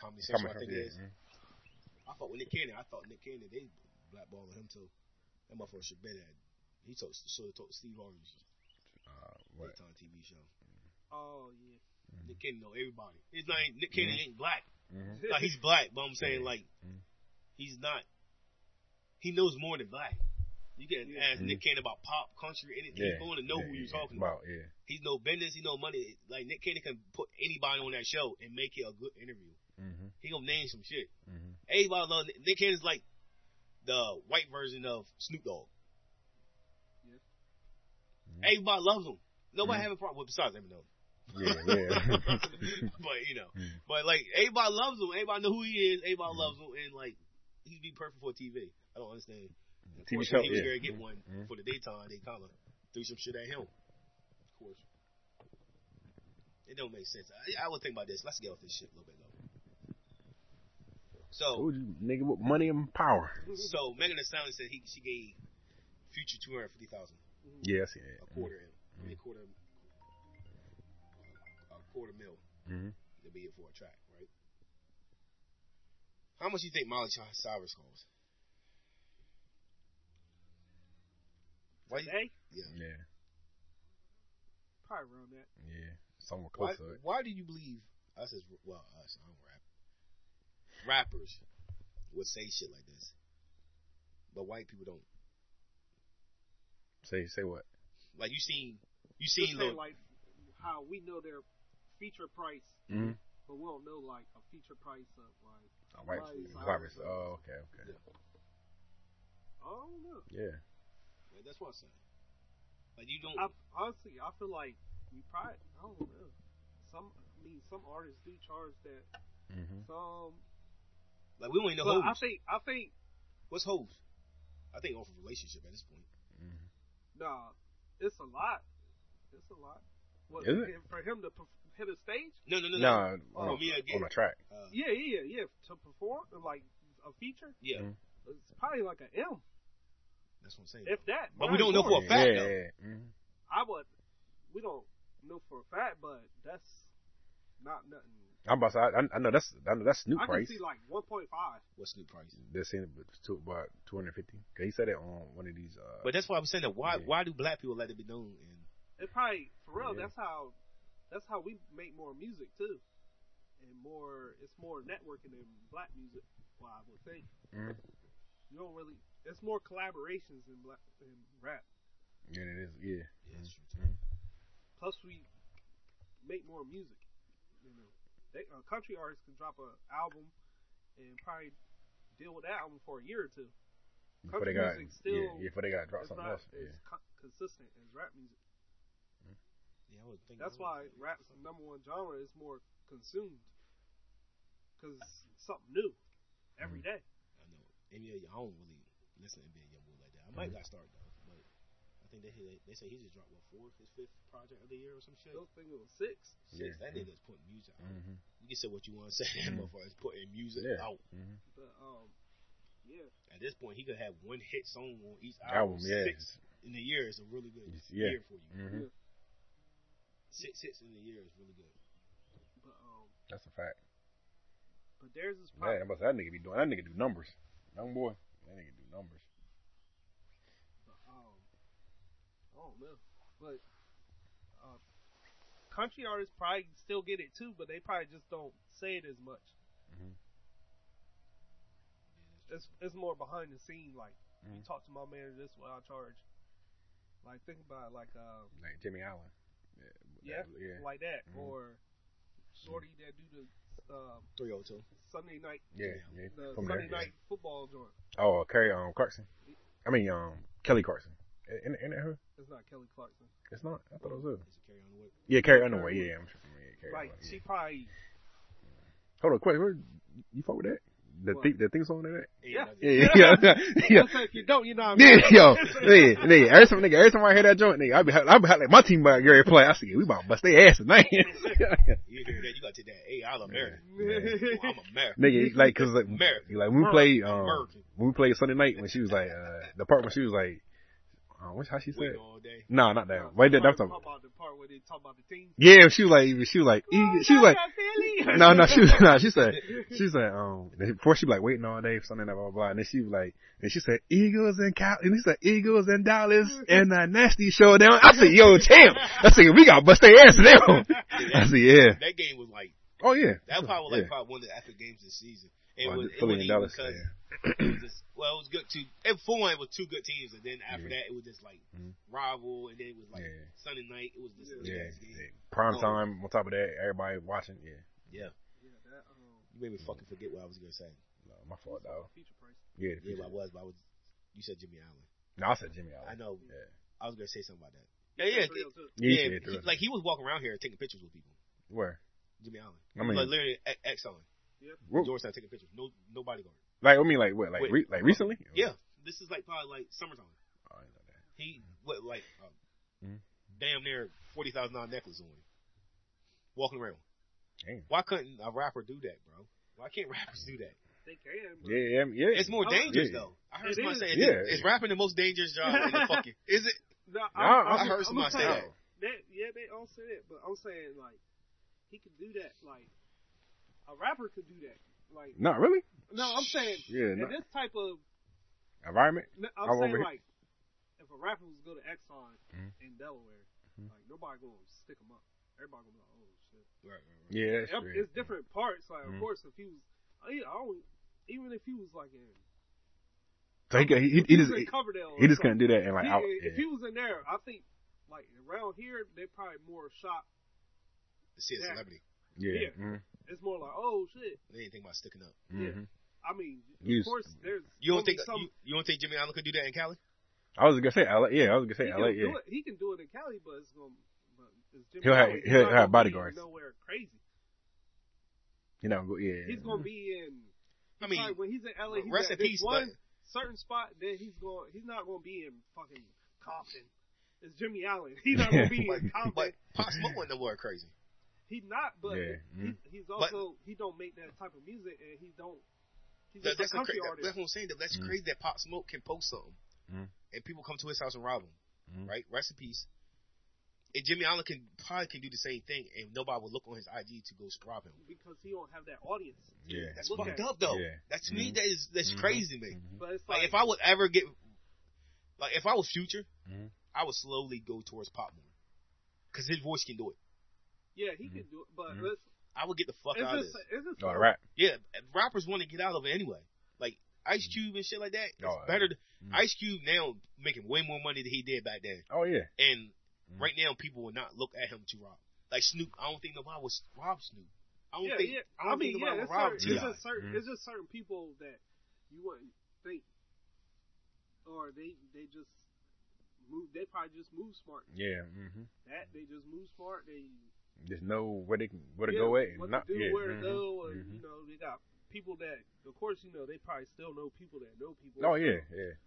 Comedy Central, Comedy I think Central, it is. yeah. I fought with Nick Cannon. I thought Nick Cannon they blackballing him too. That motherfucker should been at. He told should have told Steve Harvey's Uh, what? daytime TV show. Oh yeah. Nick Cannon know everybody. His not Nick Cannon ain't black. Mhm. Like he's black, but I'm saying Yeah. like Mhm. he's not. He knows more than black. You can Yeah. ask Nick Cannon about pop, country, anything. Yeah. He's going to know yeah, who you're yeah, talking about. Yeah. He's no business. He no money. Like Nick Cannon can put anybody on that show and make it a good interview. Mm-hmm. He gonna name some shit. Mm-hmm. Everybody love Nick, Nick Cannon's like the white version of Snoop Dogg. Yeah. Everybody loves him. Nobody Mhm. have a problem with besides Eminem. Yeah, yeah. but you know, Mhm. but like everybody loves him. Everybody know who he is. Everybody Mhm. loves him, and like he'd be perfect for TV. I don't understand. Of TV course, show, he was yeah. get one for the daytime. They kind of threw some shit at him. Of course, it don't make sense. I, I would think about this. Let's get off this shit a little bit though. So, you, nigga, with money and power. so Megan Thee Stallion said he she gave Future two hundred fifty thousand. Yeah, I see that. a quarter, I mean, quarter, a quarter mil Mm-hmm. to be it for a track, right? How much you think Molly Ch- Cyrus costs? Why? You, Today, yeah. Yeah, probably around that. yeah. Somewhere Why, to it. why do you believe us as well us? I don't rap. Rappers would say shit like this, but white people don't. Say, say what? Like you seen, you seen say little, like how we know their feature price, Mm-hmm. but we don't know like a feature price of like Oh, white Miley Cyrus. Cyrus. Oh, okay, okay. I don't know. Yeah. Yeah, that's what I'm saying. Like you don't. I, honestly, I feel like we probably I don't know. Some I mean some artists do charge that. Mm-hmm. Some, like we don't even know but I think I think What's hoes? I think off of relationship at this point. Mm-hmm. nah, it's a lot. It's a lot. What, Is it? For him to perf- hit a stage? No, no, no, no. Nah, For on, me, I get- on a track. Uh, Yeah, yeah, yeah. To perform like a feature, yeah, Mhm. it's probably like an M, that's what I'm saying. if that. But we don't know for a fact, yeah, though. yeah. Mm-hmm. I would. We don't know for a fact, but that's not nothing. I'm about to say, I, I know that's I know that's Snoop I price. can see like 1.5. What's Snoop price? They're saying to about 250. Cause he said it on one of these. Uh, But that's why I'm saying that. Why Yeah. why do black people let it be known? And It probably for real. Yeah. That's how. That's how we make more music too, and more. It's more networking than black music. Well, I would think Mhm. you don't really. It's more collaborations in black in rap. yeah, it is. Yeah. yeah, that's true. Too. Plus, we make more music. You know, they, a country artist can drop an album and probably deal with that album for a year or two. Before Country they got, music still yeah, yeah, before they got to drop something not else. as Yeah. co- consistent as rap music. Yeah, I would think. That's why rap's number one genre is more consumed. Because it's something new every day. I know. NBA, I don't really listen to NBA Youngboy like that. I might got started though, but I think they they say he just dropped what fourth, his fifth project of the year or some shit. I don't think it was six. Six. Yeah. That nigga's putting music out. Mm-hmm. You can say what you want to say. That Mhm. motherfucker's putting music Yeah. out. Mm-hmm. But um, yeah, At this point, he could have one hit song on each Album, album. yeah. Six in a year is a really good Yeah. year for you. Mm-hmm. Six hits in a year is really good. But um, That's a fact. but there's is Man, probably that, must, that nigga be doing. That nigga do numbers. Young boy. That nigga do numbers. But, um, I don't know, but uh, country artists probably still get it too, but they probably just don't say it as much. Mhm. It's it's more behind the scene. Like you Mhm. talk to my manager, this is what I charge. Like think about it, like uh, Like Jimmy Allen. yeah, that- yeah. like that, Mhm. or Shorty that do the uh, Three oh two. Sunday night Yeah, yeah. the From Sunday there. night football joint. Oh, Carrie um, Clarkson. I mean, um, Kelly Clarkson. In, in, in her? It's not Kelly Clarkson. It's not. I thought it was her. Is it carry on the way? Yeah, Carrie Underwood. Yeah, I'm sure. Yeah, Carrie Like Underwood, she yeah. probably Hold on, quick. Where, you fuck with that? The What? th- the thing song to that? Yeah. Yeah, yeah, yeah. yeah. If you don't, you know what I Yeah, yo, nigga, nigga, every time, nigga, every time I hear that joint, nigga, I be, I be like my team about Gary play. I say, we about to bust their ass tonight. You hear that? You gotta take that. Hey, I'm American. I'm American. nigga, like, cause like, American. like when we played, um, American. when we played Sunday night, when she was like, uh, the part when she was like, uh, what's how she said? Waiting all day. No, not No, that. Wait, that, I'm that's a, talking about the part where they talk about the team. yeah, she was like, she was like, she was like, no, no, she was, no, she said, she said, um, before she was like waiting all day for something, blah, blah, blah, and then she was like, and she said, Eagles and Cal, and he said, Eagles and Dallas and a nasty showdown. I said, yo, champ. I said, we got to bust their ass now. I said, yeah. That game was like Oh, yeah. that probably was like yeah. probably one of the epic games this season. It Oh, was it wasn't even because it was just well, it was good too. It for one, it was two good teams, and then after Yeah. that, it was just like Mhm. rival, and then it was like Yeah. Sunday night. It was just Yeah, good ass game. yeah. Prime time. On top of that, everybody watching. Yeah, Yeah, that, um, You made me fucking forget what I was gonna say. no, my fault, dog. feature price. Yeah, the Yeah, future. but I was, but I was. You said Jimmy Allen. No, I said Jimmy Allen. I know. Yeah, I was gonna say something about that. Yeah, yeah, Three two. yeah, yeah. yeah, he- like he was walking around here taking pictures with people. where? Jimmy Allen. I mean, like literally X on Whoa. Georgetown taking pictures. No, no bodyguard. like I mean, like what? Like Wait. re- like recently? Yeah, this is like probably like summertime. Oh, I know that. He what like um, Mhm. damn near forty thousand dollar necklace on, walking around. Damn. Why couldn't a rapper do that, bro? Why can't rappers do that? They can. but- Yeah, yeah, yeah. It's more Oh, dangerous yeah. though. I heard It somebody is. say, Yeah. "Is rapping the most dangerous job in the fucking?" Is it? No, I- I'm- I I'm- heard somebody say that. that. Yeah, they all said it, but I'm saying like he could do that. Like a rapper could do that. Like Not really. no, I'm saying Yeah, in not, this type of. environment. I'm I'm saying like if a rapper was to go to Exxon Mhm. in Delaware, Mhm. like nobody gonna stick him up. Everybody gonna be like, oh shit. Right, right, right. Yeah, that's Yep. It's different parts. Like Mhm. of course, if he was, I, I don't, even if he was like in, So he, he, he, he just in Coverdale, he just couldn't do that and like he- out. if Yeah. he was in there, I think like around here they probably more shocked. To see a celebrity, Yeah. yeah. Mhm. It's more like, oh shit. they didn't think about sticking up. Mhm. I mean, You of s- course, there's You don't think some, you, you don't think Jimmy Allen could do that in Cali? I was gonna say LA. Yeah, I was gonna say he LA. can Yeah. do it. He can do it in Cali, but it's gonna. But it's Jimmy He'll have- Allen. He's he'll have bodyguards. Nowhere crazy. You know, yeah. He's gonna be in. I mean, probably when he's in LA, he's rest at in peace, one but- certain spot. Then he's going. He's not gonna be in fucking Compton. It's Jimmy Allen. He's not gonna be in Compton. but Pop Smoke wasn't nowhere crazy. He's not, but Yeah, he, he's also he don't make that type of music, and he don't. He's That, just that's, a a country cra- artist. that's what I'm saying. That that's Mhm. crazy that Pop Smoke can post something, Mhm. and people come to his house and rob him. Mhm. Right? Rest in peace. And Jimmy Allen can probably can do the same thing, and nobody will look on his IG to go rob him. because he don't have that audience. Yeah. That's Look fucked at- up though. Yeah. That to me that is that's Mhm. crazy to me. Mhm. But it's Like like, if I would ever get, like if I was Future, Mhm. I would slowly go towards Pop more, because his voice can do it. Yeah, he can do it, but Mhm. let's, I would get the fuck it's out of just, this. it's just Oh, rap. Yeah, rappers want to get out of it anyway. Like Ice Cube and shit like that. It's Oh, better. To, Mhm. Ice Cube now making way more money than he did back then, Oh yeah. and Mhm. right now people will not look at him to rob. Like Snoop, I don't think nobody was rob Snoop. I don't yeah, think. yeah. I, I don't mean, think yeah, nobody it's, rob certain, it's T.I. just certain, Mhm. it's just certain people that you wouldn't think, or they they just move. They probably just move smart. Yeah. hmm That they just move smart. They Just know where they can where to yeah, go at and what not to do, yeah. where to mhm, go, and mhm. you know they got people that, of course, you know they probably still know people that know people. Oh yeah, yeah,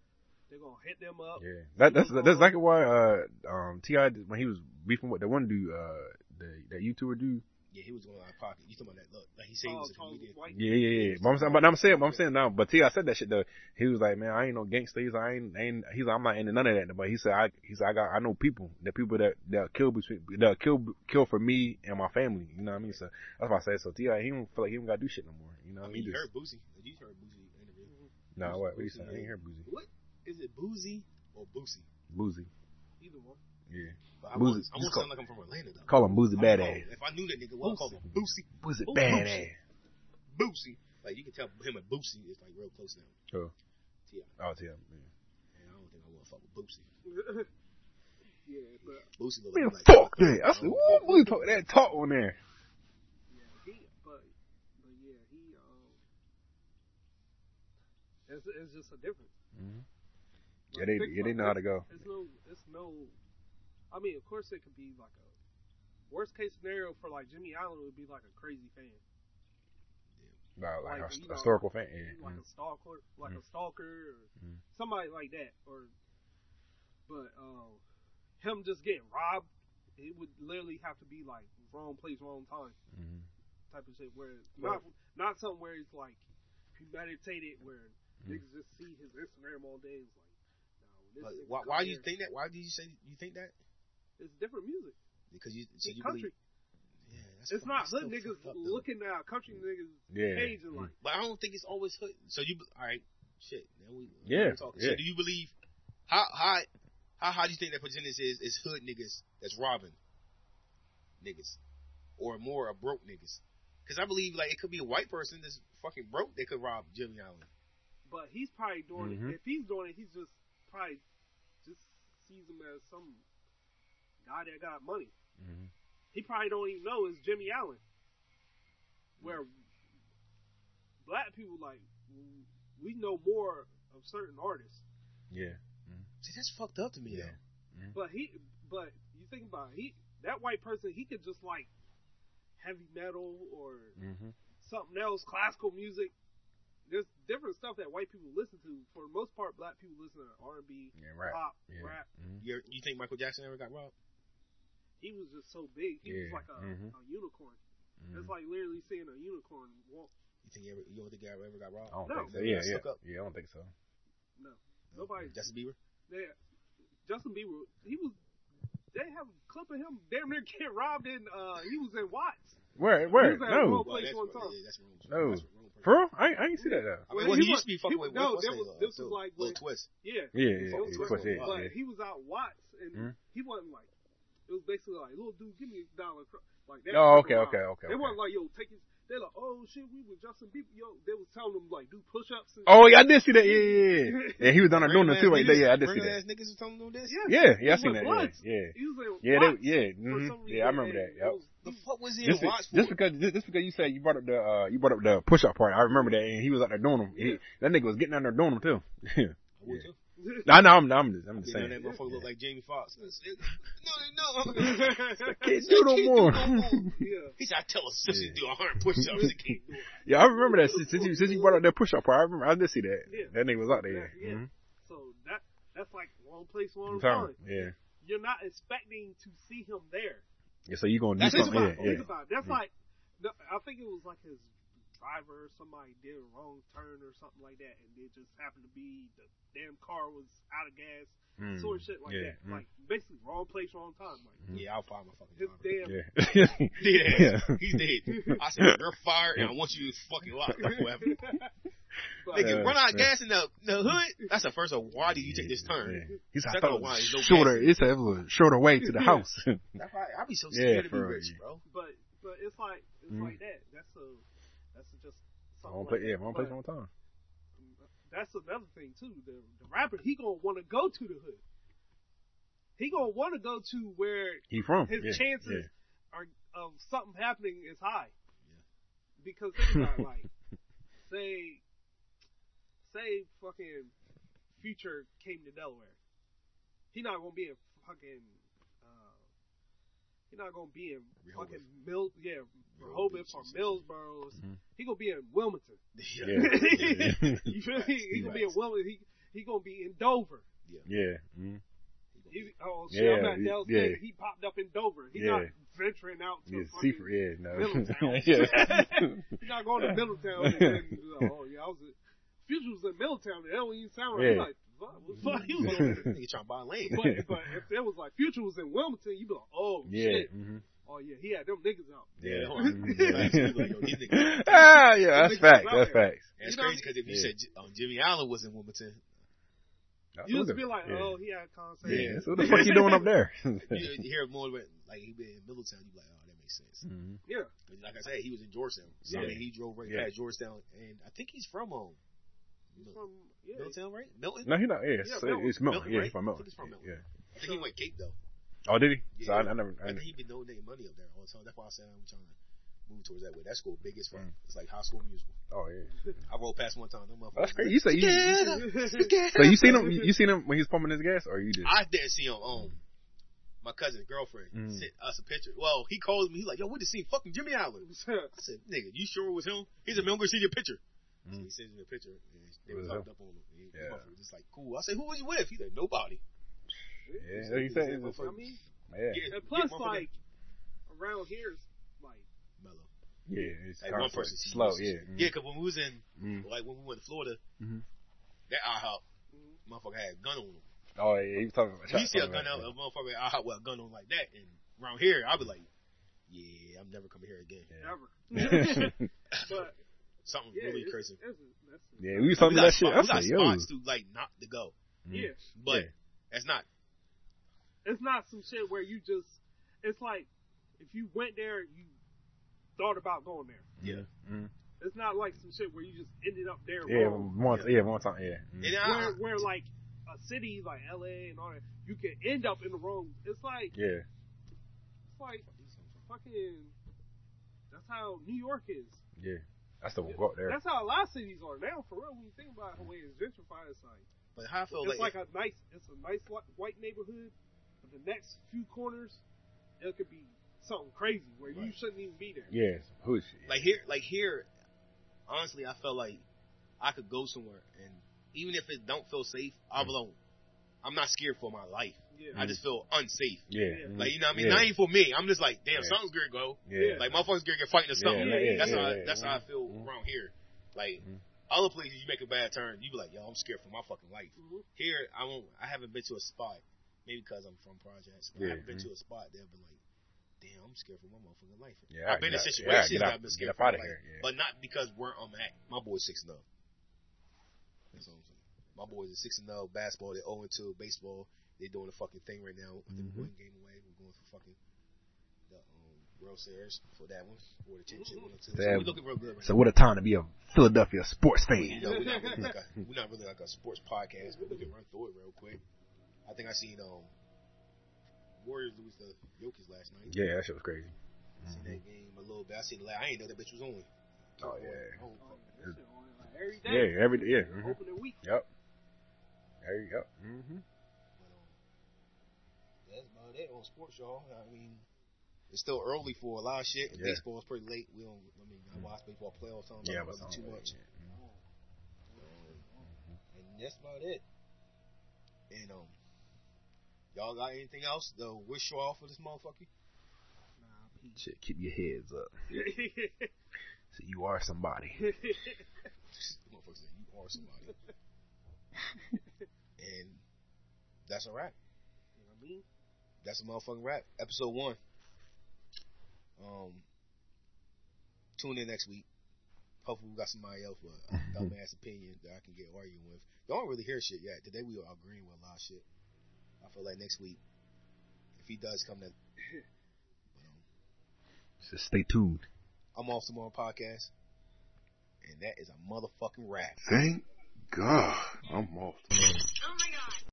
they're gonna hit them up. yeah. That that's that's exactly why uh um T.I. when he was beefing with the one dude uh the that YouTuber dude Yeah, he was going out of pocket. You talking about that? Look, like he said he Oh, was a tall, comedian. white. Yeah, yeah, yeah. But I'm saying, but I'm saying, but I'm saying now. But T.I. said that shit though. He was like, man, I ain't no gangster. He's like, I ain't, I ain't. He's like, I'm not into none of that. But he said, I, he said, I got, I know people, the people that that kill between, that kill, kill for me and my family. You know what I mean? So that's why I said. So T.I. he don't feel like he don't got to do shit no more. You know, I what I mean, mean, you just, heard Boosie. You heard Boosie interview. nah, what, what you saying? I ain't hear Boozy. What is it, Boozy or Boosie? Boozy. Either one. Yeah. But I Boozy. want, I Just want to call- sound like I'm from Atlanta though. Call him Boozy I don't. Badass. If I knew that nigga, what I call him? Boosie. Boozy Ooh, Badass. Boosie. Like you can tell him and Boosie is like real close now. Oh. T.I. Oh, T.I. And I don't think I want to fuck with Boosie. yeah, but Boosie look Man, like fuck that. I said, ooh, Boozy talk that talk on there. yeah, he, but, but yeah, he, um, it's, it's just a difference. Yeah, they, Think yeah, they know how to go. It's no, it's no. I mean, of course, it could be like a worst case scenario for like Jimmy Allen would be like a crazy fan, Nah, like, Like, a you know, historical fan. Yeah. like a stalker, like a stalker, or Mhm. somebody like that. Or, but um, him just getting robbed, it would literally have to be like wrong place, wrong time Mhm. type of shit. Where not not something where it's like premeditated, where niggas just see his Instagram all day. It's like, no, this But nigga why, why do you think that? Why do you say you think that? It's different music? Because you so It's you country. believe. Yeah, It's not that's hood niggas fucked up, though. looking at country niggas Yeah. page and like, But I don't think it's always hood. So you all right? Shit. Now we Yeah, we talking. yeah. So do you believe how how how high do you think that percentage is is hood niggas that's robbing niggas or more of broke niggas? Because I believe like it could be a white person that's fucking broke that could rob Jimmy Allen. but he's probably doing Mhm. it. If he's doing it, he's just probably just sees him as some guy that got money. Mhm. He probably don't even know it's Jimmy Allen. Where black people like we know more of certain artists, Yeah. See, that's fucked up to me. Yeah. though. but he, but you think about it, he that white person, he could just like heavy metal or Mm-hmm. something else, classical music. There's different stuff that white people listen to. For the most part, black people listen to R and B, Yeah, right. pop, Yeah. rap. Mhm. You you think Michael Jackson ever got robbed? He was just so big. He Yeah, was like a, mhm. a unicorn. Mhm. It's like literally seeing a unicorn walk. You think he ever, you don't think he ever got robbed? I don't No. think so. Yeah, yeah. Stuck up. Yeah, I don't think so. No, nobody. Justin Bieber. They, Justin Bieber. He was. They have a clip of him damn near get robbed in. Uh, he was in Watts. Where? Where? He was at No. Well, that's, one time. yeah, that's wrong. No. That's wrong. For real? I, I ain't see that though. I mean, Well, well, he, he used to be fucking with no, what's that his was- name, this uh, was like Lil when- Twist. Yeah. Yeah, yeah, He yeah. was Of with course, him. yeah. But yeah. he was out Watts, and Mhm. he wasn't like. It was basically like, little dude, give me a dollar. Like that. Oh, okay, okay, okay, They okay. weren't like, yo, take his. They're like, oh shit, we with Justin Bieber. Yo, they was telling them like, do push-ups. And Oh yeah, I did see that. Yeah, yeah, yeah. Yeah, he was on there doing it too right there. Yeah, I did see that. niggas was telling them this? Yeah. Yeah, yeah, I seen was that. Watts. Yeah, yeah. He was in Yeah, they, yeah, for mhm. some reason, yeah. I remember that. Yep. was- The fuck was he Just, in Watts for? just because just, just because you said you brought up the uh you brought up the push up part, I remember that, and he was out there doing them. He, Yeah. that nigga was getting out there doing them too. I would too. I know, I'm, I'm just, I'm just You know saying. that motherfucker look like Jamie Foxx. No, no. I can't do no more. yeah. He said, I tell a sister Yeah. to do a hundred push-ups and can't do it. yeah, I remember that since you since you brought up that push up part. I remember, I did see that. Yeah. That nigga was out there. Yeah. Mhm. So that that's like wrong place, wrong Time. time. Yeah. You're not expecting to see him there. Yeah. So you gonna do That's Think something? about, Yeah, yeah. about it. That's Yeah. like, I think it was like his driver or somebody did a wrong turn or something like that, and it just happened to be the damn car was out of gas, Mm. sort of shit like Yeah. that. Mm. Like basically wrong place, wrong time. Like Yeah, I'll find my fucking his driver. damn. Yeah. Dead yeah. ass. He's dead. I said, you're fired and I want you to fucking lock up. Whatever. But- Nigga, Yeah, run out of yeah. gas in the, the hood. That's the first of why do you take this turn? Yeah. He said, I Second thought it one, was no shorter. gas. It said a shorter way to the house. That's why I be so Yeah, scared to be rich, bro. but but it's like it's Mm. like that. That's a that's just something like that. yeah, wrong place, wrong time. That's another thing too. The the rapper he gonna want to go to the hood. He gonna want to go to where He from? his yeah, chances yeah. are of something happening is high. Yeah. Because think about like, say, say fucking Future came to Delaware, he not gonna be in fucking, uh, he not gonna be in Rehoboth. fucking Mill, yeah, Rehoboth Rehoboth or or something. Millsboro. Mhm. He gonna be in Wilmington. Yeah. yeah. you feel me? He gonna be in Wilmington. He he gonna be in Dover. Yeah. mhm. He, oh shit, Yeah, I'm not he- Dallas yeah. He popped up in Dover. He's Yeah. not venturing out to Yeah, fucking Seaford, yeah, no. Middletown. yeah. You're not going to Middletown and then you're oh yeah, I was at, Future was in Middletown and that don't even sound right. Yeah. You're like, what the fuck he was over there? Trying to buy land. But, but if it was like Future was in Wilmington, you'd be like, oh yeah. shit. mhm. Oh yeah, he had them niggas out. Yeah. hold on. Like, yo, these niggas- ah, yeah, that's Niggas facts. out That's there. facts. That's You crazy because if you Yeah. said um, Jimmy Allen was in Wilmington, You used to be Yeah. like, oh, he had concert. Yeah. So what the fuck you doing up there? you hear more about, like he been in Middletown, you be like, oh, that makes sense. Mhm. Yeah. But like I said, he was in Georgetown. So I Yeah. mean, he drove right Yeah. past Georgetown, and I think he's from um, He's from, yeah. Middletown, right? Milton. No, he's not. Yeah, Yeah, so Milton. it's Milton. Milton, Yeah, right? he's from I Milton. think he's from Milton. Yeah. I think he went Cape though. Oh, did he? So I, Yeah. I never. I, I think he been donating money up there all the time. That's why I said I'm trying to move towards that way. That school big as fuck. Mm. It's like high school musical. oh yeah. I rolled past one time. Them Oh, that's motherfuckers- crazy. You say you. you Yeah. so you seen him? You seen him when he was pumping his gas, or you just? I didn't see him. Um, my cousin's girlfriend Mm. sent us a picture. Well, he called me. He's like, "Yo, we just seen fucking Jimmy Allen." I said, "Nigga, you sure it was him? He's a member. See your picture." So Mm. he sends me a picture. And they It was was hooked up on him. He, Yeah. motherfucker just like, "Cool." I said, "Who was you with?" He said, "Nobody." Yeah, like you said. He It's said, just, I mean, yeah, Get- and plus, get motherfucker- like, around here, it's like, Mellow. yeah. It's Like kinda one person sees slow. us. Yeah. Yeah, because when we was in, Mm. like when we went to Florida, Mhm. that IHOP, Mhm. motherfucker had a gun on him. Oh yeah, he was talking about. When you see a gun out, a motherfucker at IHOP with a gun on like that, and around here, I'll be like, yeah, I'm never coming here again. ever. Yeah. but, Something yeah, really it's, crazy. it's, that's, yeah, we was We talking got, that shit. I we got said, yo. spots to like not to go, yeah. but Yeah. that's not. It's not some shit where you just, it's like, if you went there, you thought about going there. Yeah. Mm. It's not like some shit where you just ended up there Yeah, wrong. one, yeah, one time, yeah. Mm. And I, Where, where like a city like LA and all that, you can end up in the wrong. It's like Yeah, it's like fucking. That's how New York is. yeah. That's the won't go up there. That's how a lot of cities are now. For real, when you think about the way it's gentrified, it's like but how I feel it's like, like a nice, it's a nice white neighborhood. But the next few corners, it could be something crazy where you shouldn't even be there. Yeah, who's she? like here, like here. Honestly, I felt like I could go somewhere, and even if it don't feel safe, I Mm. belong. I'm not scared for my life. Yeah. I just feel unsafe. Yeah, Yeah. mhm. Like you know what I mean? Yeah. Not even for me. I'm just like, damn, Yeah. something's gonna go. yeah, Like motherfuckers gonna get fighting or something. Yeah, yeah, that's yeah, how I, yeah, that's how I feel Mhm. around here. Like Mhm. other places, you make a bad turn, you be like, yo, I'm scared for my fucking life. Mhm. Here, I won't. I haven't been to a spot. Maybe because I'm from projects. But Yeah, I haven't been mhm. to a spot that been like, damn, I'm scared for my motherfucking life. Yeah, I've been in situations yeah, that I've been scared up for my outta life, here, yeah. but not because where I'm at. My boy's six and zero. That's all I'm saying. My boys are six and zero basketball. They're zero and two baseball. They're doing the fucking thing right now. Mhm. we're one game away. We're going for fucking the um, World Series for that one or the championship one or two. So we're looking real good right So what a time to be a Philadelphia sports fan. You know, we're not really like a we're not really like a sports podcast, but we can run through it real quick. I think I seen um Warriors lose the Jokic last night. Yeah, that shit was crazy. I seen that game a little bit. I seen the la- I ain't know that bitch was on. Oh yeah, Oh, that shit on like every day. yeah, every day, yeah. mhm. Opening week. Yep. There you go. Mm-hmm. But, um, that's about it on sports, y'all. I mean, it's still early for a lot of shit. And Yeah. Baseball's pretty late. We don't. I mean, I watch baseball playoffs. Time, Yeah, but but not too much. Um, and that's about it. And um, y'all got anything else to wish y'all for this motherfucker? Nah, Shit, keep your heads up. So you are somebody. Motherfucker said you are somebody. and that's a wrap. You know what I mean? That's a motherfucking wrap. Episode one. Um, tune in next week. Hopefully we got somebody else with a dumbass opinion that I can get arguing with. Y'all don't really hear shit yet. Today we are agreeing with a lot of shit. I feel like next week, if he does come to, but, um, So stay tuned. I'm off tomorrow podcast, and that is a motherfucking wrap. Thank God I'm off. Oh my god.